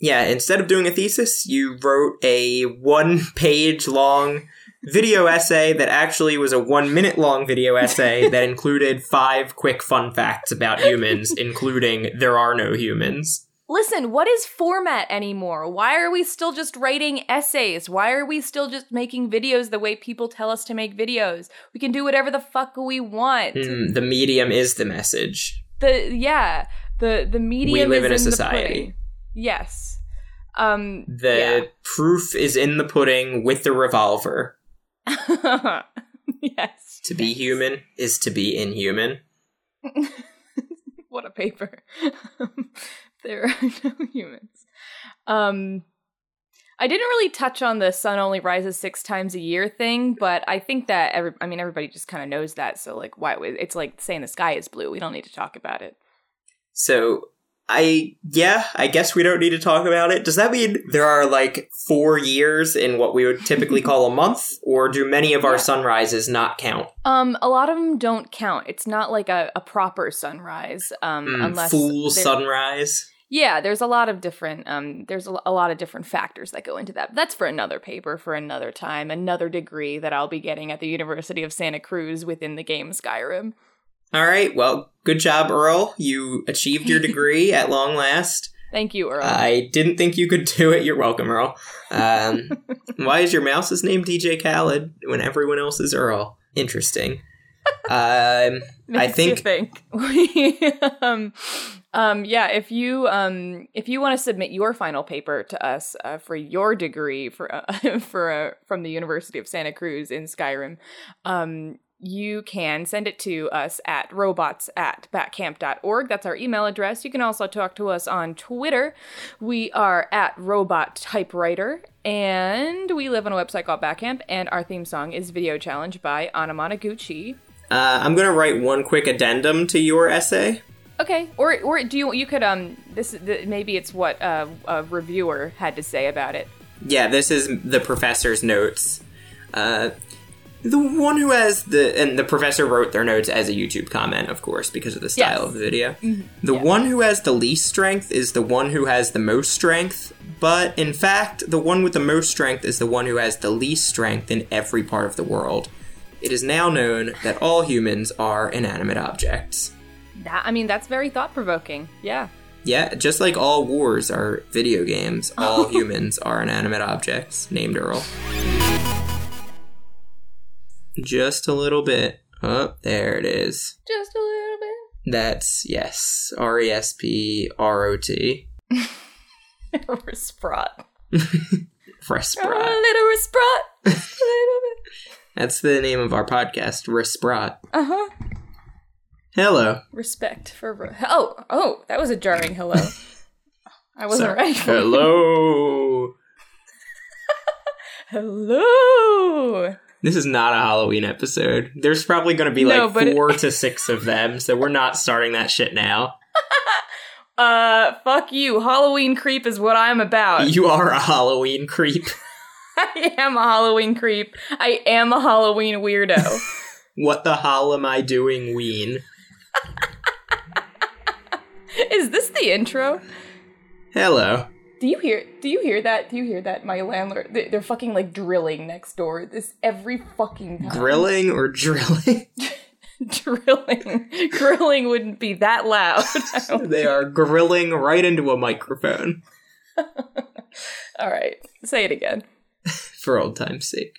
yeah instead of doing a thesis, you wrote a one page long video essay that actually was a one minute long video essay that included five quick fun facts about humans, including there are no humans. Listen, what is format anymore? Why are we still just writing essays? Why are we still just making videos the way people tell us to make videos? We can do whatever the fuck we want. Hmm, the medium is the message. The yeah, the the medium We live is in a society. Yes. Um The proof is in the pudding with the revolver. yes. To be human is to be inhuman. what a paper. there are no humans. Um, I didn't really touch on the sun only rises six times a year thing, but I think that every, I mean, everybody just kind of knows that. So, like, why? It's like saying the sky is blue. We don't need to talk about it. So I yeah, I guess we don't need to talk about it. Does that mean there are like four years in what we would typically call a month, or do many of our Yeah. sunrises not count? Um, a lot of them don't count. It's not like a, a proper sunrise. Um, Mm, unless full sunrise. Yeah, there's a lot of different um there's a, a lot of different factors that go into that. That's for another paper for another time, another degree that I'll be getting at the University of Santa Cruz within the game Skyrim. All right, well, good job, Earl. You achieved your degree at long last. Thank you, Earl. I didn't think you could do it. You're welcome, Earl. Um, why is your mouse's name DJ Khaled when everyone else is Earl? Interesting. Um, you think- think. um, um, yeah, if you um, if you want to submit your final paper to us uh, for your degree for uh, for uh, from the University of Santa Cruz in Skyrim, um, you can send it to us at robots at batcamp.org. That's our email address. You can also talk to us on Twitter. We are at robot typewriter. And we live on a website called Batcamp, and our theme song is Video Challenge by Anamanaguchi. uh, I'm gonna write one quick addendum to your essay. Okay, or or do you you could um this th- maybe it's what uh, a reviewer had to say about it. Yeah, this is the professor's notes. Uh, the one who has the and the professor wrote their notes as a YouTube comment, of course, because of the style Yes. of the video. Mm-hmm. The one who has the least strength is the one who has the most strength, but in fact, the one with the most strength is the one who has the least strength in every part of the world. It is now known that all humans are inanimate objects. That I mean that's very thought provoking. Yeah. Yeah, just like all wars are video games, all humans are inanimate objects named Earl. Just a little bit. Oh, there it is. Just a little bit. That's, yes, R E S P R O T. or sprot. Fresh A little sprot. Just a little bit. That's the name of our podcast, Resprot. Uh huh. Hello. Respect for oh oh that was a jarring hello. I wasn't Sorry. ready. Hello. Hello. This is not a Halloween episode. There's probably going to be No, like but it- four to six of them, so we're not starting that shit now. Uh, fuck you. Halloween creep is what I'm about. You are a Halloween creep. I am a Halloween creep. I am a Halloween weirdo. What the hell am I doing, Ween? is this the intro? Hello. Do you hear? Do you hear that? Do you hear that? My landlord, they- they're fucking like drilling next door. This every fucking time. Grilling or drilling? drilling, grilling wouldn't be that loud. They are grilling right into a microphone All right, say it again. for old time's sake.